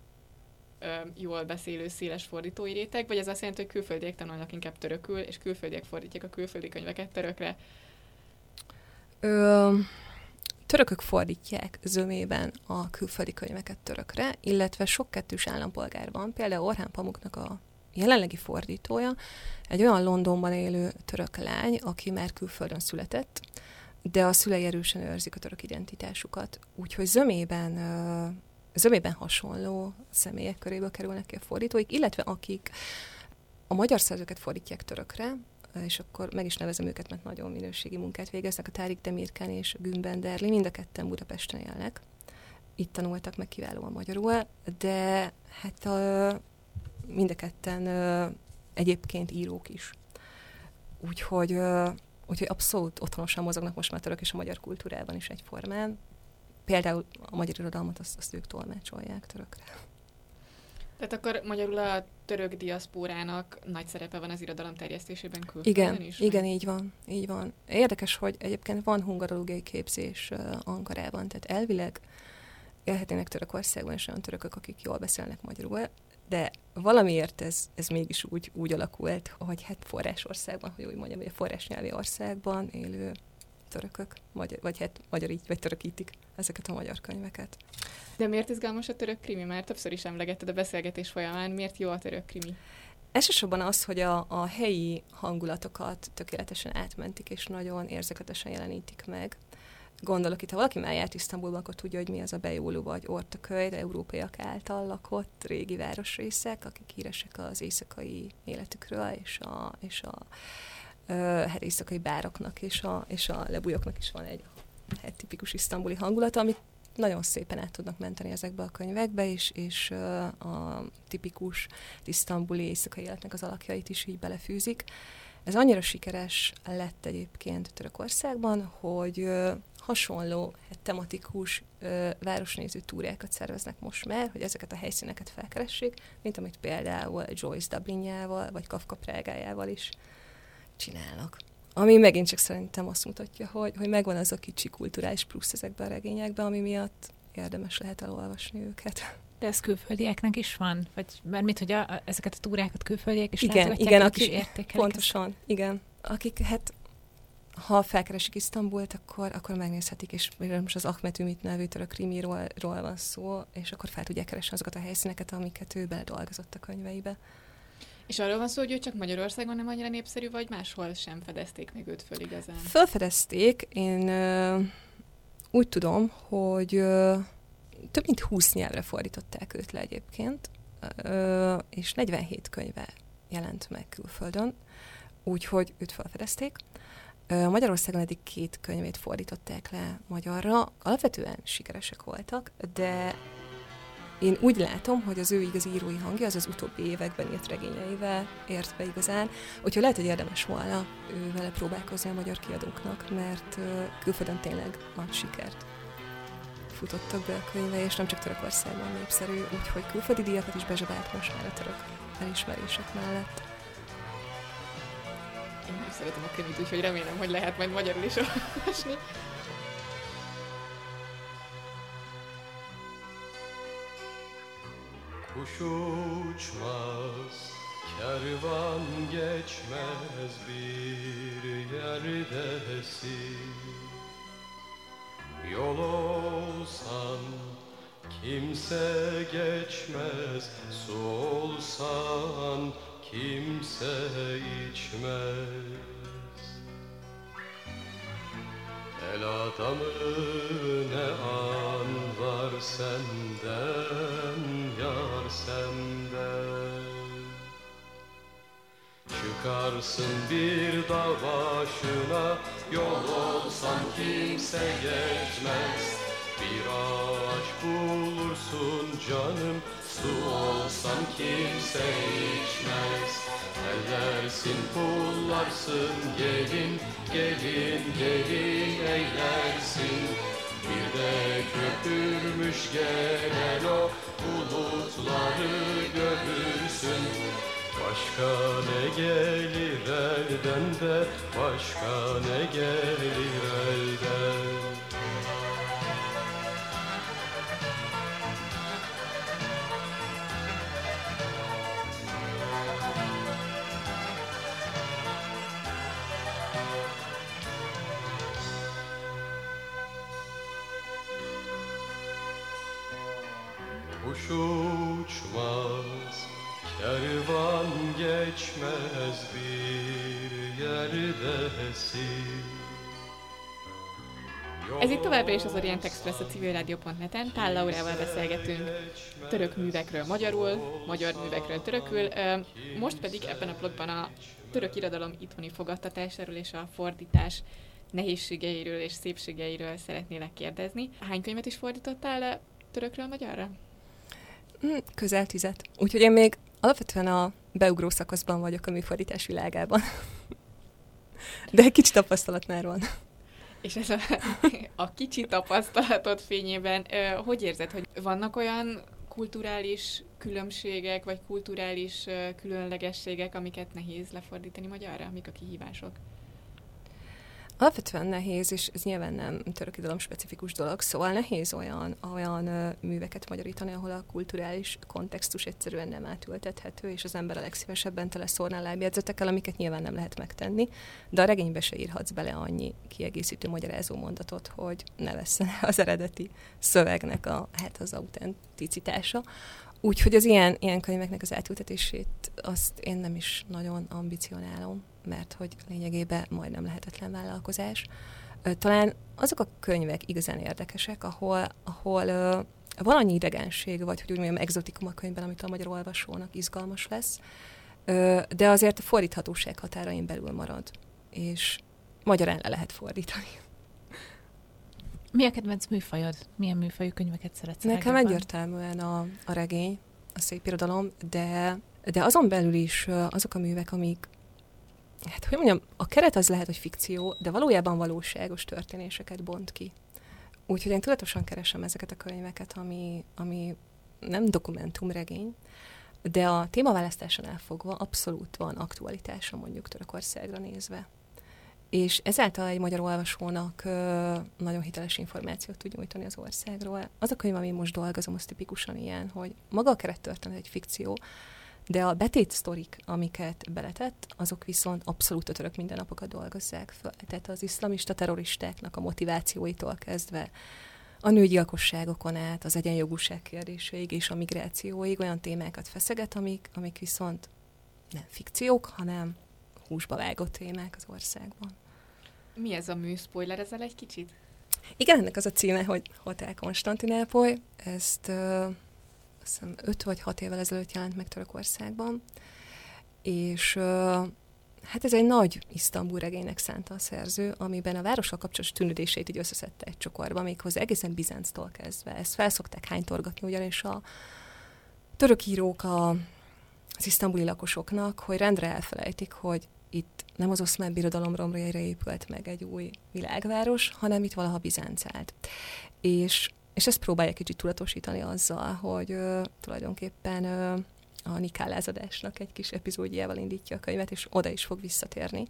Speaker 1: ö, jól beszélő széles fordítói réteg, vagy ez azt jelenti, hogy külföldiek tanulnak inkább törökül, és külföldiek fordítják a külföldi könyveket törökre?
Speaker 2: Ö, törökök fordítják zömében a külföldi könyveket törökre, illetve sok kettős állampolgár van, például Orhán Pamuknak a jelenlegi fordítója, egy olyan Londonban élő török lány, aki már külföldön született, de a szülei erősen őrzik a török identitásukat. Úgyhogy zömében, zömében hasonló személyek köréből kerülnek ki a fordítóik, illetve akik a magyar szerzőket fordítják törökre, és akkor meg is nevezem őket, mert nagyon minőségi munkát végeznek, a Tárik Demirken és a Günben Derli, mind a ketten Budapesten élnek. Itt tanultak meg kiválóan magyarul, de hát a, mind a ketten egyébként írók is. Úgyhogy, úgyhogy abszolút otthonosan mozognak most már török és a magyar kultúrában is egyformán. Például a magyar irodalmat azt, azt ők tolmácsolják törökre.
Speaker 1: Tehát akkor magyarul a török diaszpórának nagy szerepe van az irodalom terjesztésében
Speaker 2: külföldön
Speaker 1: igen,
Speaker 2: is? Igen, így van, így van. Érdekes, hogy egyébként van hungarológiai képzés uh, Ankarában, tehát elvileg élhetnének Törökországban, és olyan törökök, akik jól beszélnek magyarul, de valamiért ez, ez mégis úgy, úgy alakult, hogy hát forrásországban, hogy úgy mondjam, hogy a forrásnyelvi országban élő törökök, magyar, vagy hát magyar így, vagy törökítik ezeket a magyar könyveket.
Speaker 1: De miért izgalmas a török krimi? Már többször is emlegetted a beszélgetés folyamán. Miért jó a török krimi?
Speaker 2: Elsősorban az, hogy a, a helyi hangulatokat tökéletesen átmentik, és nagyon érzeketesen jelenítik meg. Gondolok itt, ha valaki már járt Isztambulban, akkor tudja, hogy mi az a Bejólu vagy Ortaköly, de európaiak által lakott régi városrészek, akik híresek az éjszakai életükről, és a, és a hát éjszakai bároknak és a, és a lebújoknak is van egy hát, tipikus isztambuli hangulata, amit nagyon szépen át tudnak menteni ezekbe a könyvekbe, és, és a tipikus isztambuli éjszakai életnek az alakjait is így belefűzik. Ez annyira sikeres lett egyébként Törökországban, hogy hasonló hát, tematikus városnéző túrákat szerveznek most már, hogy ezeket a helyszíneket felkeressék, mint amit például Joyce Dublinjával, vagy Kafka Prágájával is csinálnak. Ami megint csak szerintem azt mutatja, hogy, hogy megvan az a kicsi kulturális plusz ezekben a regényekben, ami miatt érdemes lehet elolvasni őket.
Speaker 3: De ez külföldieknek is van? Vagy mert mit, hogy a, ezeket a túrákat külföldiek is
Speaker 2: igen, igen, akik, is Pontosan, ezt? igen. Akik hát ha felkeresik Isztambult, akkor, akkor megnézhetik, és most az Ahmet Ümit nevű török krimiról van szó, és akkor fel tudják keresni azokat a helyszíneket, amiket ő beledolgozott a könyveibe.
Speaker 1: És arról van szó, hogy ő csak Magyarországon nem annyira népszerű, vagy máshol sem fedezték még őt föl igazán?
Speaker 2: Fölfedezték. Én ö, úgy tudom, hogy ö, több mint 20 nyelvre fordították őt le egyébként, ö, és 47 könyve jelent meg külföldön, úgyhogy őt felfedezték. Magyarországon eddig két könyvét fordították le magyarra, alapvetően sikeresek voltak, de én úgy látom, hogy az ő igazi írói hangja az az utóbbi években írt regényeivel ért be igazán, úgyhogy lehet, hogy érdemes volna ő vele próbálkozni a magyar kiadóknak, mert külföldön tényleg nagy sikert futottak be a könyve, és nem csak Törökországban népszerű, úgyhogy külföldi díjakat is bezsebált most már a török elismerések mellett.
Speaker 1: Én is szeretem a könyvét, úgyhogy remélem, hogy lehet majd magyarul is olvasni.
Speaker 5: Kuş uçmaz, kervan geçmez bir yerdesin Yol olsan kimse geçmez Su olsan kimse içmez. El adamı ne an var senden senden Çıkarsın bir dağ başına. Yol olsan kimse geçmez. Bir ağaç bulursun canım. Su olsan kimse içmez. Ellersin pullarsın gelin Gelin gelin eylersin. Bir de köpürmüş gelen o bulutları görürsün. Başka ne gelir elden de Başka ne gelir elden Uçmaz, kervan geçmez bir yerdesin.
Speaker 1: Ez itt továbbra is az Orient Express a civilradio.net-en. Tál Laurával beszélgetünk török művekről magyarul, magyar művekről törökül. Most pedig ebben a blogban a török irodalom itthoni fogadtatásáról és a fordítás nehézségeiről és szépségeiről szeretnélek kérdezni. Hány könyvet is fordítottál le törökről magyarra?
Speaker 2: Mm, közel tizet. Úgyhogy én még alapvetően a beugró szakaszban vagyok a műfordítás világában. De egy kicsi tapasztalat már van.
Speaker 1: És ez a, a kicsi tapasztalatod fényében, hogy érzed, hogy vannak olyan kulturális különbségek, vagy kulturális különlegességek, amiket nehéz lefordítani magyarra? Mik a kihívások?
Speaker 2: Alapvetően nehéz, és ez nyilván nem török irodalom specifikus dolog, szóval nehéz olyan, olyan műveket magyarítani, ahol a kulturális kontextus egyszerűen nem átültethető, és az ember a legszívesebben tele szórná lábjegyzetekkel, amiket nyilván nem lehet megtenni, de a regénybe se írhatsz bele annyi kiegészítő magyarázó mondatot, hogy ne vesszen az eredeti szövegnek a, hát az autenticitása. Úgyhogy az ilyen, ilyen könyveknek az átültetését azt én nem is nagyon ambicionálom mert hogy lényegében majdnem lehetetlen vállalkozás. Talán azok a könyvek igazán érdekesek, ahol, ahol van annyi idegenség, vagy hogy úgy mondjam, exotikum a könyvben, amit a magyar olvasónak izgalmas lesz, de azért a fordíthatóság határain belül marad, és magyarán le lehet fordítani.
Speaker 3: Mi a kedvenc műfajod? Milyen műfajú könyveket szeretsz?
Speaker 2: Nekem egyértelműen a, a regény, a szép irodalom, de, de azon belül is azok a művek, amik hát hogy mondjam, a keret az lehet, hogy fikció, de valójában valóságos történéseket bont ki. Úgyhogy én tudatosan keresem ezeket a könyveket, ami, ami nem dokumentumregény, de a témaválasztáson elfogva abszolút van aktualitása mondjuk Törökországra nézve. És ezáltal egy magyar olvasónak ö, nagyon hiteles információt tud nyújtani az országról. Az a könyv, ami most dolgozom, az tipikusan ilyen, hogy maga a kerettörténet egy fikció, de a betét sztorik, amiket beletett, azok viszont abszolút a török mindennapokat dolgozzák föl. Tehát az iszlamista terroristáknak a motivációitól kezdve a nőgyilkosságokon át, az egyenjogúság kérdéseig és a migrációig olyan témákat feszeget, amik, amik viszont nem fikciók, hanem húsba vágott témák az országban.
Speaker 1: Mi ez a mű? Spoilerezel egy kicsit?
Speaker 2: Igen, ennek az a címe, hogy Hotel Konstantinápoly. Ezt uh, azt hiszem 5 vagy 6 évvel ezelőtt jelent meg Törökországban, és hát ez egy nagy Isztambul regénynek szánta a szerző, amiben a várossal kapcsolatos tűnődéseit így összeszedte egy csokorba, méghozzá egészen Bizánctól kezdve. Ezt felszokták hánytorgatni, ugyanis a török írók a, az isztambuli lakosoknak, hogy rendre elfelejtik, hogy itt nem az oszmán birodalom romjaira épült meg egy új világváros, hanem itt valaha Bizánc állt. És és ezt próbálja kicsit tudatosítani azzal, hogy ö, tulajdonképpen ö, a nikálázadásnak egy kis epizódjával indítja a könyvet, és oda is fog visszatérni.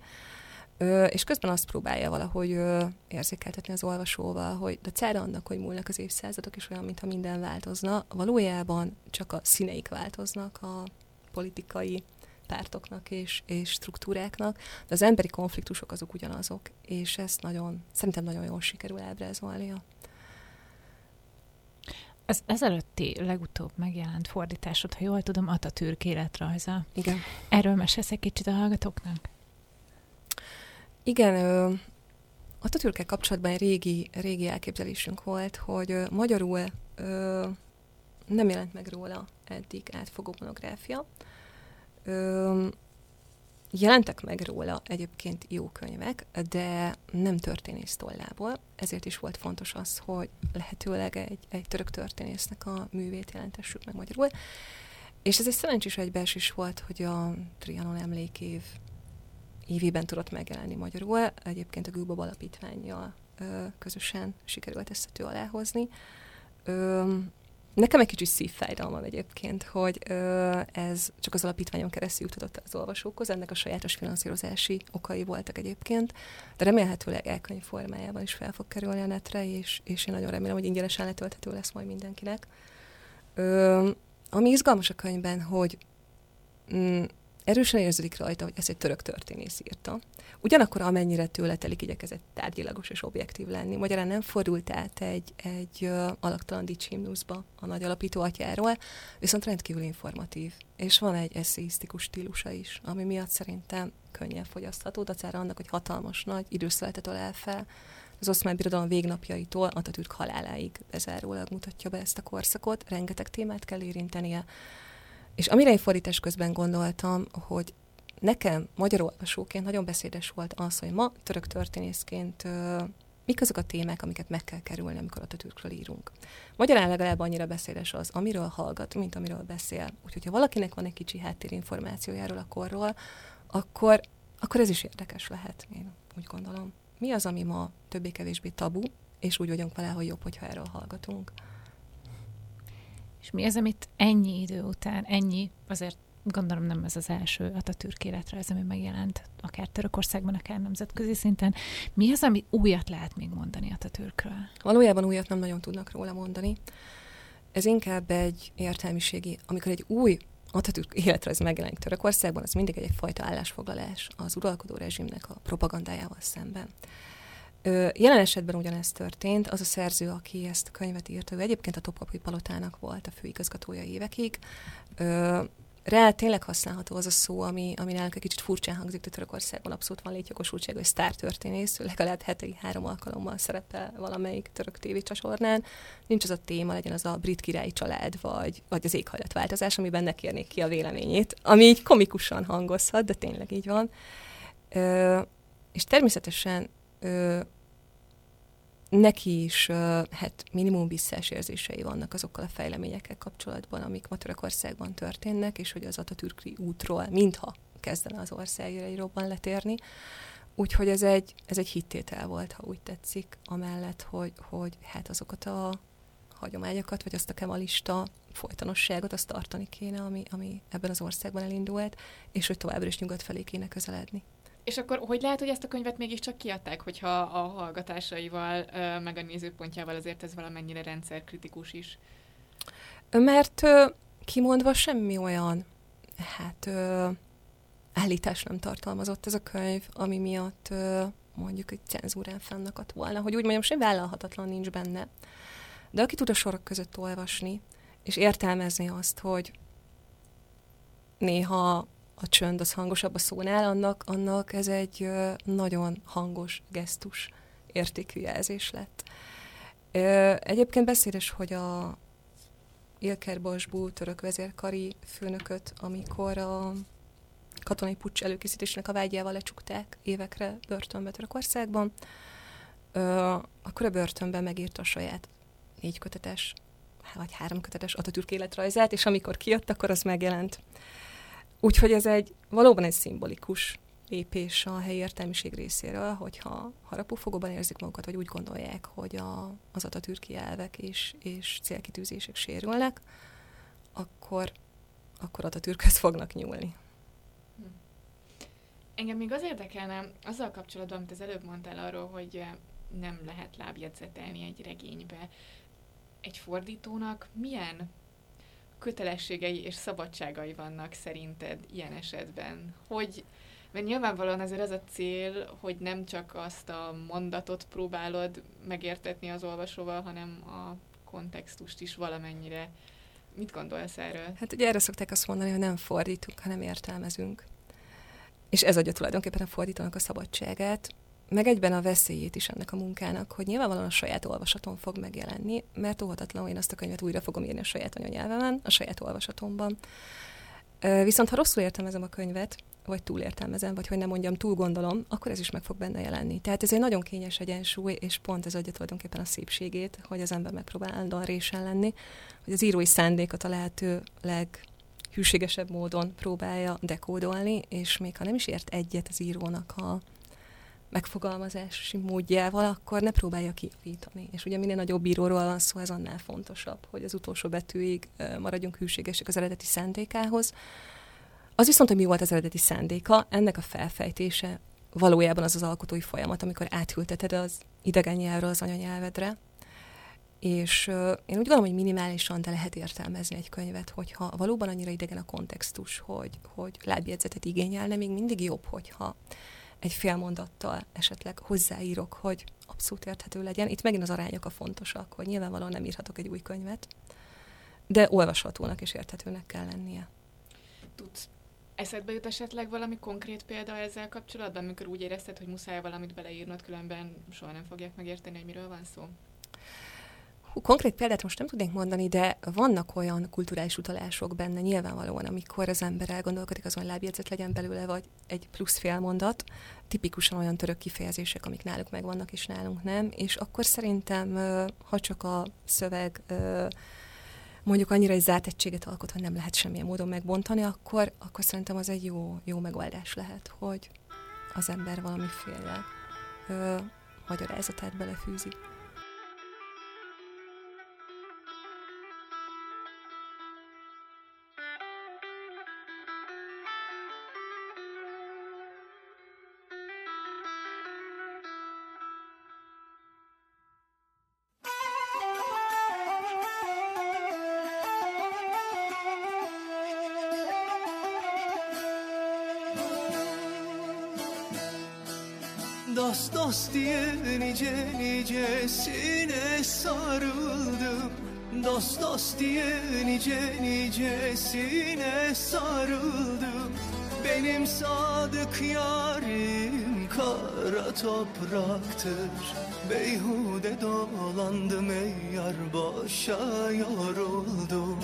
Speaker 2: Ö, és közben azt próbálja valahogy ö, érzékeltetni az olvasóval, hogy de cára annak, hogy múlnak az évszázadok, és olyan, mintha minden változna, valójában csak a színeik változnak a politikai pártoknak és, és struktúráknak, de az emberi konfliktusok azok ugyanazok, és ezt nagyon, szerintem nagyon jól sikerül ábrázolnia.
Speaker 3: Az ezelőtti legutóbb megjelent fordításod, ha jól tudom, Atatürk életrajza.
Speaker 2: Igen.
Speaker 3: Erről mesélsz egy kicsit a hallgatóknak?
Speaker 2: Igen, Atatürkkel kapcsolatban egy régi, régi elképzelésünk volt, hogy ö, magyarul ö, nem jelent meg róla eddig átfogó monográfia. Ö, Jelentek meg róla egyébként jó könyvek, de nem történész tollából, ezért is volt fontos az, hogy lehetőleg egy, egy török történésznek a művét jelentessük meg magyarul. És ez egy szerencsés is volt, hogy a Trianon emlékév évében tudott megjelenni magyarul. Egyébként a Gülbob alapítványjal közösen sikerült ezt aláhozni. Nekem egy kicsit szívfájdalmam egyébként, hogy ö, ez csak az alapítványon keresztül jutott az olvasókhoz, ennek a sajátos finanszírozási okai voltak egyébként, de remélhetőleg elkönyv formájában is fel fog kerülni a netre, és, és én nagyon remélem, hogy ingyenesen letölthető lesz majd mindenkinek. Ö, ami izgalmas a könyvben, hogy mm, erősen érződik rajta, hogy ez egy török történész írta. Ugyanakkor amennyire tőle telik, igyekezett tárgyilagos és objektív lenni. Magyarán nem fordult át egy, egy uh, alaktalan dicsimnuszba a nagy alapító atyáról, viszont rendkívül informatív. És van egy eszéisztikus stílusa is, ami miatt szerintem könnyen fogyasztható, dacára annak, hogy hatalmas nagy időszületet ölel fel. Az oszmán birodalom végnapjaitól Atatürk haláláig bezárólag mutatja be ezt a korszakot, rengeteg témát kell érintenie, és amire én fordítás közben gondoltam, hogy nekem magyar olvasóként nagyon beszédes volt az, hogy ma török történészként mik azok a témák, amiket meg kell kerülni, amikor Atatürkről írunk. Magyarán legalább annyira beszédes az, amiről hallgat, mint amiről beszél. Úgyhogy ha valakinek van egy kicsi háttérinformációjáról a korról, akkor, akkor ez is érdekes lehet, én úgy gondolom. Mi az, ami ma többé-kevésbé tabu, és úgy vagyunk vele, hogy jobb, hogyha erről hallgatunk.
Speaker 3: És mi az, amit ennyi idő után, ennyi, azért gondolom nem ez az első Atatürk életrajz, ami megjelent, akár Törökországban, akár nemzetközi szinten. Mi az, ami újat lehet még mondani Atatürkről?
Speaker 2: Valójában újat nem nagyon tudnak róla mondani. Ez inkább egy értelmiségi, amikor egy új Atatürk életrajz megjelenik Törökországban, az mindig egy egyfajta állásfoglalás az uralkodó rezsimnek a propagandájával szemben. Jelen esetben ugyanezt történt. Az a szerző, aki ezt a könyvet írta, ő egyébként a Topkapi Palotának volt a főigazgatója évekig. Rá tényleg használható az a szó, ami, ami nálunk egy kicsit furcsán hangzik, de Törökországban abszolút van létjogosultság, hogy sztártörténész, legalább heti három alkalommal szerepel valamelyik török tévécsatornán. Nincs az a téma, legyen az a brit királyi család, vagy, vagy az éghajlatváltozás, amiben ne kérnék ki a véleményét, ami így komikusan hangozhat, de tényleg így van. Ö, és természetesen neki is hát minimum visszás érzései vannak azokkal a fejleményekkel kapcsolatban, amik ma Törökországban történnek, és hogy az Atatürkri útról mintha kezdene az ország jobban letérni. Úgyhogy ez egy, ez egy hittétel volt, ha úgy tetszik, amellett, hogy, hogy hát azokat a hagyományokat, vagy azt a kemalista folytonosságot, azt tartani kéne, ami, ami ebben az országban elindult, és hogy továbbra is nyugat felé kéne közeledni.
Speaker 1: És akkor hogy lehet, hogy ezt a könyvet mégiscsak kiadták, hogyha a hallgatásaival, meg a nézőpontjával azért ez valamennyire rendszerkritikus is?
Speaker 2: Mert kimondva semmi olyan, hát állítás nem tartalmazott ez a könyv, ami miatt mondjuk egy cenzúrán fennakadt volna, hogy úgy mondjam, sem vállalhatatlan nincs benne. De aki tud a sorok között olvasni, és értelmezni azt, hogy néha a csönd az hangosabb a szónál, annak, annak ez egy nagyon hangos gesztus értékű jelzés lett. Egyébként beszédes, hogy a Ilker Basbú török vezérkari főnököt, amikor a katonai pucs előkészítésnek a vágyával lecsukták évekre börtönbe Törökországban, akkor a börtönben megírta a saját négy kötetes, vagy három kötetes Atatürk életrajzát, és amikor kijött, akkor az megjelent. Úgyhogy ez egy valóban egy szimbolikus lépés a helyi értelmiség részéről, hogyha harapófogóban érzik magukat, vagy úgy gondolják, hogy a, az atatürki elvek és, és célkitűzések sérülnek, akkor, akkor Atatürkhöz fognak nyúlni.
Speaker 1: Engem még az érdekelne, azzal kapcsolatban, amit az előbb mondtál arról, hogy nem lehet lábjegyzetelni egy regénybe. Egy fordítónak milyen kötelességei és szabadságai vannak szerinted ilyen esetben? Hogy, mert nyilvánvalóan azért az a cél, hogy nem csak azt a mondatot próbálod megértetni az olvasóval, hanem a kontextust is valamennyire. Mit gondolsz erről?
Speaker 2: Hát ugye erre szokták azt mondani, hogy nem fordítunk, hanem értelmezünk. És ez adja tulajdonképpen a fordítónak a szabadságát, meg egyben a veszélyét is ennek a munkának, hogy nyilvánvalóan a saját olvasaton fog megjelenni, mert óhatatlanul én azt a könyvet újra fogom írni a saját anyanyelvemen, a saját olvasatomban. Viszont ha rosszul értelmezem a könyvet, vagy túl értelmezem, vagy hogy nem mondjam, túl gondolom, akkor ez is meg fog benne jelenni. Tehát ez egy nagyon kényes egyensúly, és pont ez adja tulajdonképpen a szépségét, hogy az ember megpróbál állandóan résen lenni, hogy az írói szándékot a lehető leghűségesebb módon próbálja dekódolni, és még ha nem is ért egyet az írónak a, megfogalmazási módjával, akkor ne próbálja kijavítani. És ugye minél nagyobb bíróról van szó, ez annál fontosabb, hogy az utolsó betűig maradjunk hűségesek az eredeti szándékához. Az viszont, hogy mi volt az eredeti szándéka, ennek a felfejtése valójában az az alkotói folyamat, amikor átülteted az idegen nyelvről az anyanyelvedre, és én úgy gondolom, hogy minimálisan de lehet értelmezni egy könyvet, hogyha valóban annyira idegen a kontextus, hogy, hogy lábjegyzetet igényelne, még mindig jobb, hogyha egy fél mondattal esetleg hozzáírok, hogy abszolút érthető legyen. Itt megint az arányok a fontosak, hogy nyilvánvalóan nem írhatok egy új könyvet, de olvashatónak és érthetőnek kell lennie.
Speaker 1: Tudsz eszedbe jut esetleg valami konkrét példa ezzel kapcsolatban, amikor úgy érezted, hogy muszáj valamit beleírnod, különben soha nem fogják megérteni, hogy miről van szó?
Speaker 2: Konkrét példát most nem tudnék mondani, de vannak olyan kulturális utalások benne nyilvánvalóan, amikor az ember elgondolkodik azon, hogy lábjegyzet legyen belőle, vagy egy plusz félmondat, tipikusan olyan török kifejezések, amik náluk megvannak, és nálunk nem, és akkor szerintem, ha csak a szöveg mondjuk annyira egy zárt egységet alkot, hogy nem lehet semmilyen módon megbontani, akkor, akkor szerintem az egy jó, jó megoldás lehet, hogy az ember valamiféle ö, magyarázatát belefűzi.
Speaker 4: Dost dost diye nice nicesine sarıldım. Dost dost diye nice nicesine sarıldım. Benim sadık yarim kara topraktır. Beyhude dolandım ey yar boşa yoruldum.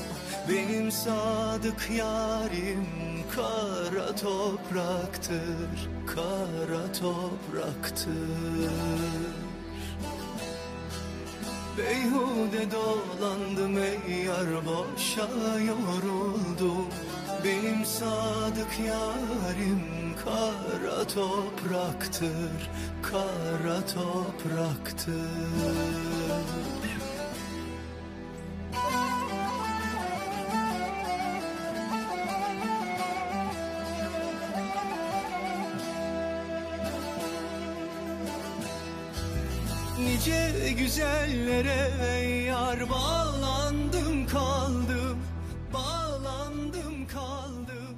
Speaker 4: Benim sadık yarim kara topraktır Kara topraktır. Beyhude dolandım ey yar boşa yoruldum Benim sadık yarim kara topraktır Kara topraktır bağlandım kaldım Bağlandım kaldım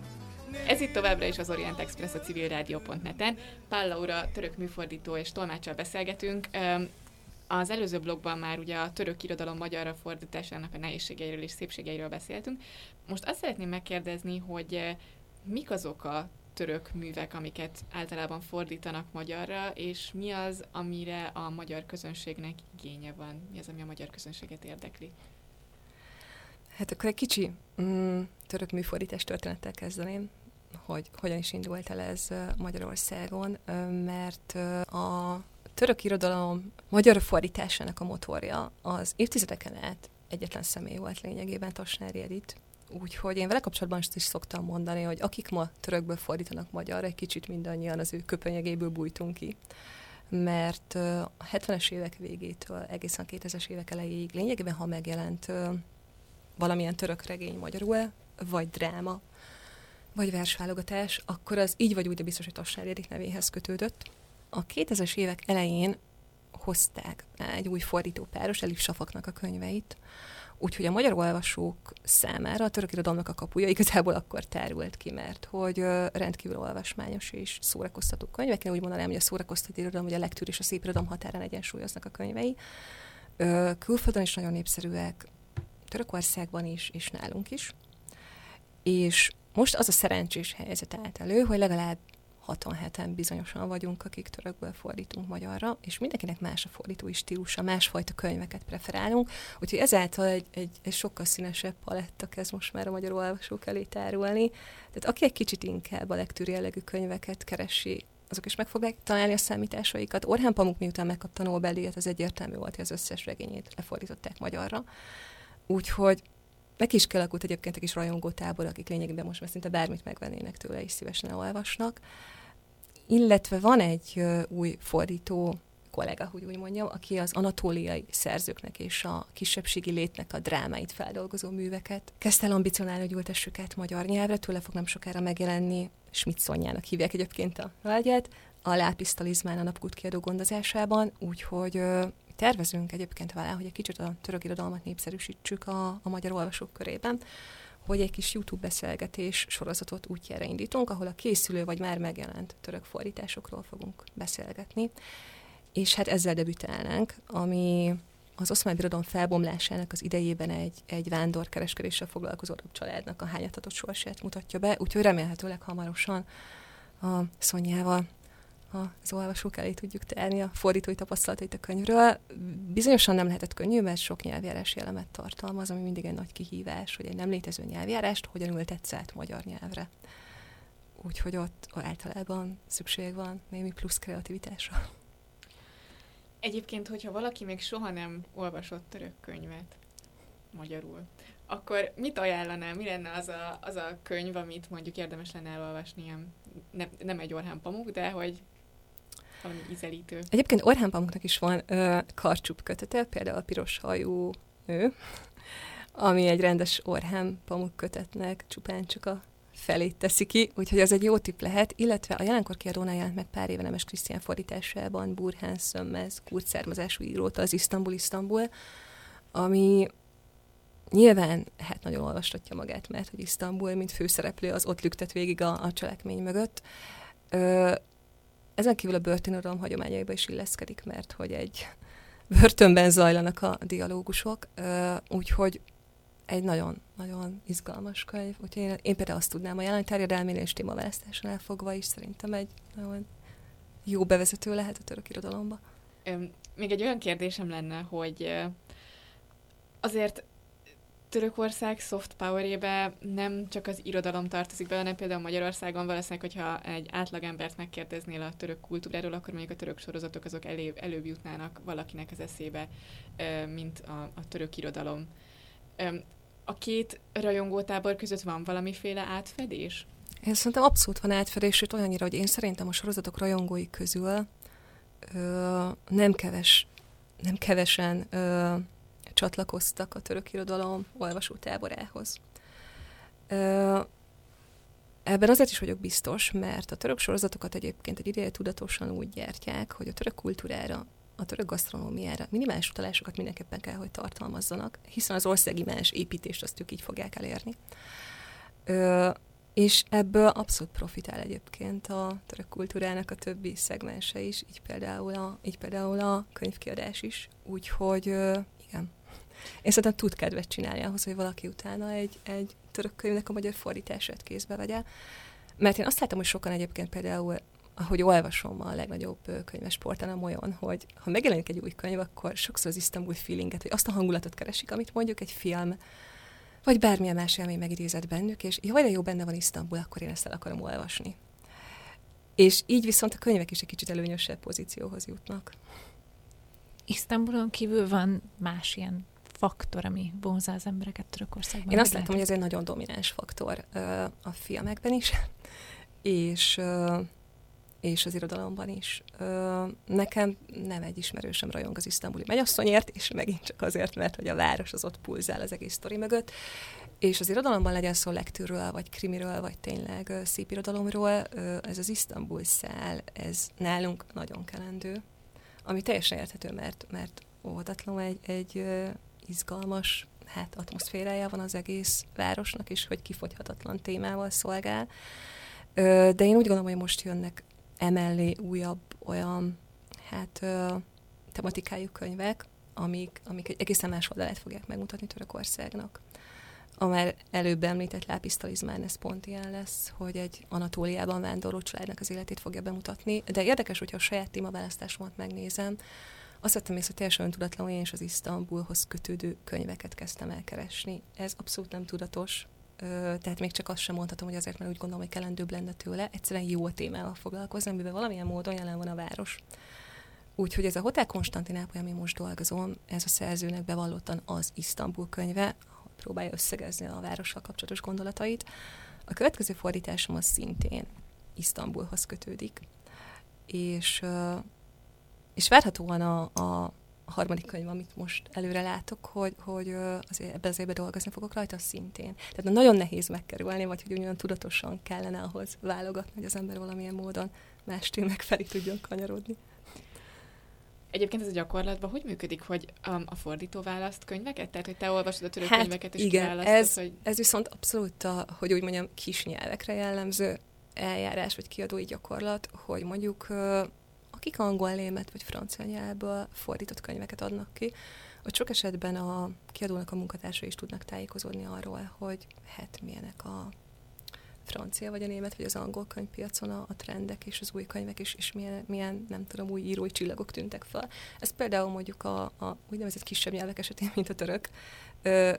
Speaker 1: Ez itt továbbra is az Orient Express a civilrádió.net-en. Pál Laura, török műfordító és tolmácsal beszélgetünk. Az előző blogban már ugye a török irodalom magyarra fordításának a nehézségeiről és szépségeiről beszéltünk. Most azt szeretném megkérdezni, hogy mik azok a török művek, amiket általában fordítanak magyarra, és mi az, amire a magyar közönségnek igénye van? Mi az, ami a magyar közönséget érdekli?
Speaker 2: Hát akkor egy kicsi mm, török műfordítás történettel kezdeném, hogy hogyan is indult el ez Magyarországon, mert a török irodalom magyar fordításának a motorja az évtizedeken át egyetlen személy volt lényegében, Tasnári Edith, Úgyhogy én vele kapcsolatban is szoktam mondani, hogy akik ma törökből fordítanak magyarra, egy kicsit mindannyian az ő köpönyegéből bújtunk ki. Mert a 70-es évek végétől egészen 2000-es évek elejéig lényegében, ha megjelent valamilyen török regény magyarul, vagy dráma, vagy versválogatás, akkor az így vagy úgy, de biztos, hogy Tassár Erik nevéhez kötődött. A 2000-es évek elején hozták egy új fordító páros, Elif Safaknak a könyveit, úgyhogy a magyar olvasók számára a török irodalomnak a kapuja igazából akkor tárult ki, mert hogy rendkívül olvasmányos és szórakoztató könyvek. Én úgy mondanám, hogy a szórakoztató irodalom, hogy a lektűr és a szép irodalom határán egyensúlyoznak a könyvei. Külföldön is nagyon népszerűek, Törökországban is, és nálunk is. És most az a szerencsés helyzet állt elő, hogy legalább 67-en bizonyosan vagyunk, akik törökből fordítunk magyarra, és mindenkinek más a fordítói stílusa, másfajta könyveket preferálunk, úgyhogy ezáltal egy, egy, egy sokkal színesebb paletta kezd most már a magyar olvasók elé tárulni. Tehát aki egy kicsit inkább a lektűr jellegű könyveket keresi, azok is meg fogják találni a számításaikat. Orhán Pamuk miután megkapta Nobel-díjat, az egyértelmű volt, hogy az összes regényét lefordították magyarra. Úgyhogy meg is kialakult egyébként egy kis rajongó tábor, akik lényegében most már szinte bármit megvennének tőle, és szívesen elolvasnak. Illetve van egy új fordító kollega, hogy úgy mondjam, aki az anatóliai szerzőknek és a kisebbségi létnek a drámáit feldolgozó műveket. Kezdte el ambicionálni, hogy ültessük át magyar nyelvre, tőle fog nem sokára megjelenni, Schmidt Szonyának hívják egyébként a hölgyet, a Lápisztalizmán a napkút kiadó gondozásában, úgyhogy tervezünk egyébként vele, hogy egy kicsit a török irodalmat népszerűsítsük a, a magyar olvasók körében, hogy egy kis YouTube beszélgetés sorozatot útjára indítunk, ahol a készülő vagy már megjelent török fordításokról fogunk beszélgetni. És hát ezzel debütálnánk, ami az oszmán birodalom felbomlásának az idejében egy, egy vándorkereskedéssel foglalkozó családnak a hányatatott sorsát mutatja be, úgyhogy remélhetőleg hamarosan a Szonyával az olvasók elé tudjuk terni a fordítói tapasztalatait a könyvről. Bizonyosan nem lehetett könnyű, mert sok nyelvjárási elemet tartalmaz, ami mindig egy nagy kihívás, hogy egy nem létező nyelvjárást hogyan ültetsz át magyar nyelvre. Úgyhogy ott általában szükség van némi plusz kreativitásra.
Speaker 1: Egyébként, hogyha valaki még soha nem olvasott török könyvet magyarul, akkor mit ajánlanál, mi lenne az a, az a könyv, amit mondjuk érdemes lenne elolvasni, nem, nem egy Orhán Pamuk, de hogy valami ízelítő.
Speaker 2: Egyébként Orhán Pamuknak is van ö, karcsup kötete, például a piros hajú nő, ami egy rendes Orhán Pamuk kötetnek csupán csak a felét teszi ki, úgyhogy az egy jó tipp lehet, illetve a jelenkor kiadónál jelent meg pár éve Nemes Krisztián fordításában Burhán Szömmez, kurd származású íróta az Isztambul Isztambul, ami nyilván hát nagyon olvastatja magát, mert hogy Isztambul, mint főszereplő, az ott lüktet végig a, a cselekmény mögött. Ö, ezen kívül a börtönöröm hagyományaiba is illeszkedik, mert hogy egy börtönben zajlanak a dialógusok, úgyhogy egy nagyon-nagyon izgalmas könyv. Úgyhogy én, én például azt tudnám ajánlani, terjedelmén és témaválasztáson elfogva is szerintem egy nagyon jó bevezető lehet a török irodalomba.
Speaker 1: Még egy olyan kérdésem lenne, hogy azért Törökország soft powerébe nem csak az irodalom tartozik be, hanem például Magyarországon valószínűleg, hogyha egy átlagembert megkérdeznél a török kultúráról, akkor mondjuk a török sorozatok azok elő, előbb jutnának valakinek az eszébe, mint a, a török irodalom. A két rajongótábor között van valamiféle átfedés?
Speaker 2: Én szerintem abszolút van átfedés, sőt olyannyira, hogy én szerintem a sorozatok rajongói közül ö, nem keves, nem kevesen ö, csatlakoztak a török irodalom olvasótáborához. Ebben azért is vagyok biztos, mert a török sorozatokat egyébként egy ideje tudatosan úgy gyártják, hogy a török kultúrára, a török gasztronómiára minimális utalásokat mindenképpen kell, hogy tartalmazzanak, hiszen az országi más építést azt ők így fogják elérni. Ö, és ebből abszolút profitál egyébként a török kultúrának a többi szegmense is, így például a, így például a könyvkiadás is. Úgyhogy igen, én szerintem tud kedvet csinálni ahhoz, hogy valaki utána egy, egy török könyvnek a magyar fordítását kézbe vegye. Mert én azt látom, hogy sokan egyébként például ahogy olvasom a legnagyobb könyves portálon olyan, hogy ha megjelenik egy új könyv, akkor sokszor az Isztambul feelinget, vagy azt a hangulatot keresik, amit mondjuk egy film, vagy bármilyen más élmény megidézett bennük, és jó, de jó benne van Isztambul, akkor én ezt el akarom olvasni. És így viszont a könyvek is egy kicsit előnyösebb pozícióhoz jutnak.
Speaker 3: Isztambulon kívül van más ilyen faktor, ami vonzá az embereket Törökországban?
Speaker 2: Én azt látom, hogy ez egy nagyon domináns faktor a filmekben is, és és az irodalomban is. nekem nem egy ismerősöm rajong az isztambuli mennyasszonyért, és megint csak azért, mert hogy a város az ott pulzál az egész sztori mögött. És az irodalomban legyen szó lektűről, vagy krimiről, vagy tényleg szép irodalomról, ez az Isztambul szál, ez nálunk nagyon kelendő, ami teljesen érthető, mert, mert óvatatlanul egy, egy izgalmas hát, atmoszférája van az egész városnak, és hogy kifogyhatatlan témával szolgál. De én úgy gondolom, hogy most jönnek emellé újabb olyan hát tematikájú könyvek, amik, amik egy egészen más oldalát fogják megmutatni Törökországnak. A már előbb említett lápisztalizmán ez pont ilyen lesz, hogy egy Anatóliában vándorló családnak az életét fogja bemutatni. De érdekes, hogyha a saját témaválasztásomat megnézem, azt vettem észre, hogy teljesen öntudatlanul én is az Isztambulhoz kötődő könyveket kezdtem el keresni. Ez abszolút nem tudatos, tehát még csak azt sem mondhatom, hogy azért, mert úgy gondolom, hogy kellendőbb lenne tőle, egyszerűen jó a témával foglalkozni, amiben valamilyen módon jelen van a város. Úgyhogy ez a Hotel Konstantinápoly, ami most dolgozom, ez a szerzőnek bevallottan az Isztambul könyve, próbálja összegezni a várossal kapcsolatos gondolatait. A következő fordításom az szintén Isztambulhoz kötődik, és és várhatóan a, a harmadik könyv, amit most előre látok, hogy, hogy azért ebben az évben dolgozni fogok rajta szintén. Tehát nagyon nehéz megkerülni, vagy hogy olyan tudatosan kellene ahhoz válogatni, hogy az ember valamilyen módon más témek felé tudjon kanyarodni.
Speaker 1: Egyébként ez a gyakorlatban hogy működik, hogy um, a fordító választ könyveket? Tehát, hogy te olvasod a török
Speaker 2: hát,
Speaker 1: könyveket, és
Speaker 2: igen, ez, hogy... ez viszont abszolút a, hogy úgy mondjam, kis nyelvekre jellemző eljárás, vagy kiadói gyakorlat, hogy mondjuk akik angol, német vagy francia nyelvből fordított könyveket adnak ki, hogy sok esetben a kiadónak a munkatársai is tudnak tájékozódni arról, hogy hát milyenek a francia, vagy a német, vagy az angol könyvpiacon a, a trendek és az új könyvek, és, és milyen, milyen, nem tudom, új írói csillagok tűntek fel. Ez például mondjuk a, a úgynevezett kisebb nyelvek esetén, mint a török,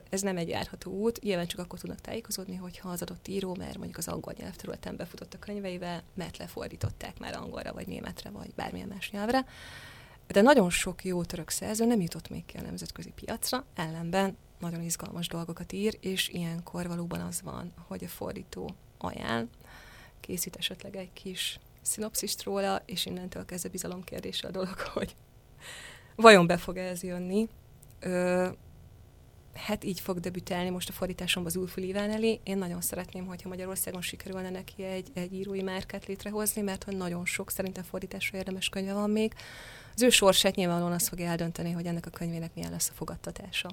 Speaker 2: ez nem egy járható út, nyilván csak akkor tudnak tájékozódni, hogyha az adott író, mert mondjuk az angol nyelvterületen befutott a könyveivel, mert lefordították már angolra, vagy németre, vagy bármilyen más nyelvre. De nagyon sok jó török szerző nem jutott még ki a nemzetközi piacra, ellenben nagyon izgalmas dolgokat ír, és ilyenkor valóban az van, hogy a fordító ajánl, készít esetleg egy kis szinopszist róla, és innentől kezdve bizalomkérdése a dolog, hogy vajon be fog ez jönni. Hát így fog debütálni most a fordításomban az Ulful Iván elé. Én nagyon szeretném, hogyha Magyarországon sikerülne neki egy, egy írói márkát létrehozni, mert hogy nagyon sok szerintem fordításra érdemes könyve van még. Az ő sorsát nyilvánvalóan azt fogja eldönteni, hogy ennek a könyvének milyen lesz a fogadtatása.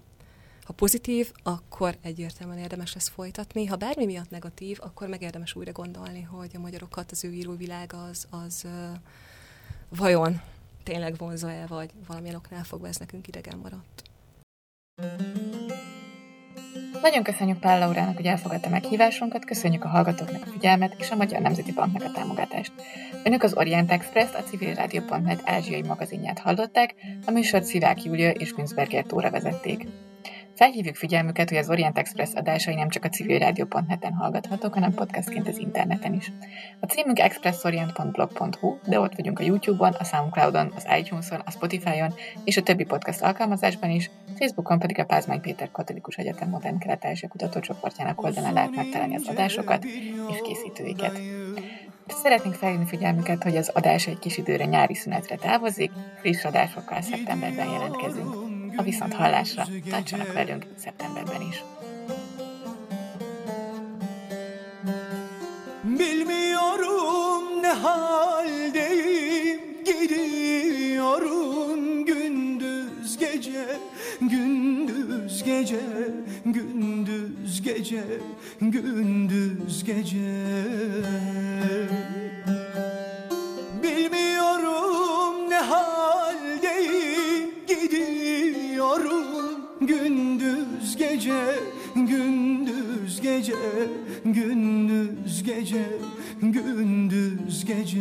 Speaker 2: Ha pozitív, akkor egyértelműen érdemes lesz folytatni. Ha bármi miatt negatív, akkor meg érdemes újra gondolni, hogy a magyarokat az ő íróvilág az, az vajon tényleg vonza-e, vagy valamilyen oknál fogva ez nekünk idegen maradt.
Speaker 6: Nagyon köszönjük Pál Laurának, hogy elfogadta meghívásunkat, köszönjük a hallgatóknak a figyelmet és a Magyar Nemzeti Banknak a támogatást. Önök az Orient Express, a civilrádió.net ázsiai magazinját hallották, a műsort Szivák Júlia és Günzberger Tóra vezették. Felhívjuk figyelmüket, hogy az Orient Express adásai nem csak a civilrádió.net-en hallgathatók, hanem podcastként az interneten is. A címünk expressorient.blog.hu, de ott vagyunk a YouTube-on, a Soundcloud-on, az iTunes-on, a Spotify-on és a többi podcast alkalmazásban is, Facebookon pedig a Pázmány Péter Katolikus Egyetem Modern Kelet-Ázsia kutatócsoportjának oldalán lehet megtalálni az adásokat és készítőiket. Szeretnénk felhívni figyelmüket, hogy az adás egy kis időre nyári szünetre távozik, friss adásokkal szeptemberben jelentkezünk. A viszont hallásra tartsanak velünk szeptemberben is.
Speaker 4: Bilmiyorum ne haldeyim Gidiyorum gece Gündüz gece Gündüz gece Gündüz gece. Bilmiyorum ne haldeyim Gidiyorum. Gündüz gece Gündüz gece Gündüz gece Gündüz gece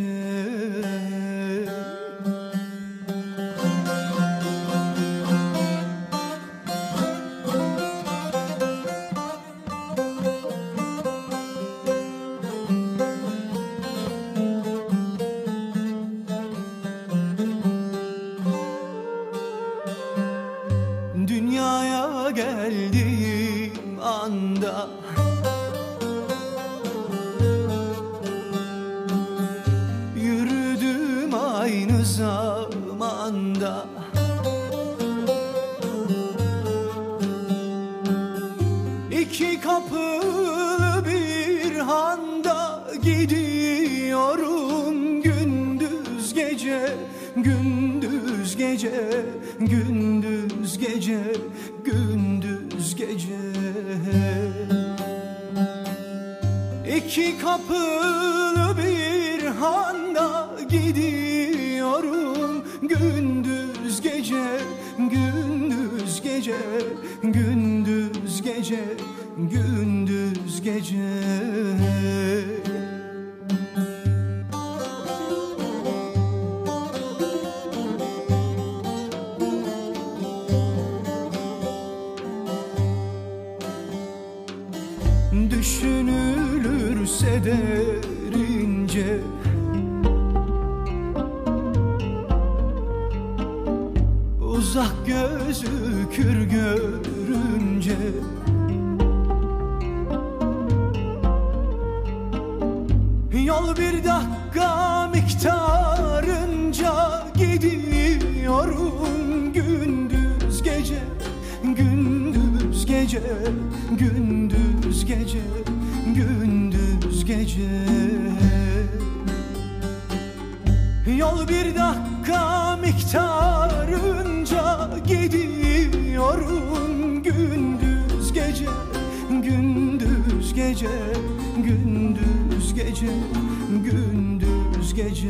Speaker 4: Yol bir dakika miktarınca gidiyorum. Gündüz gece gündüz gece gündüz gece gündüz gece. Yol bir dakika miktarınca gidiyorum. Gündüz gece gündüz gece gündüz gündüz gece gündüz gece.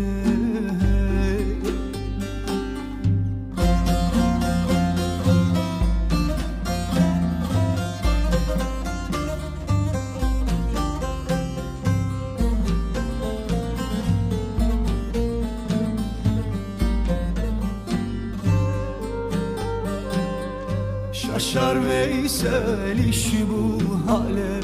Speaker 4: Şaşar Veysel işi bu hale.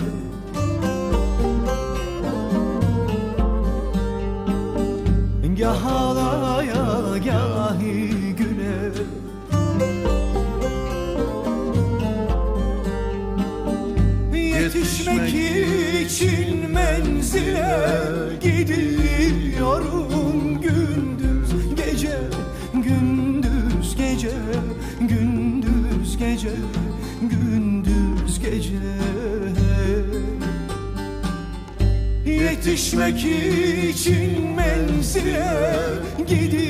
Speaker 4: Yetişmek için menzile gidiyorum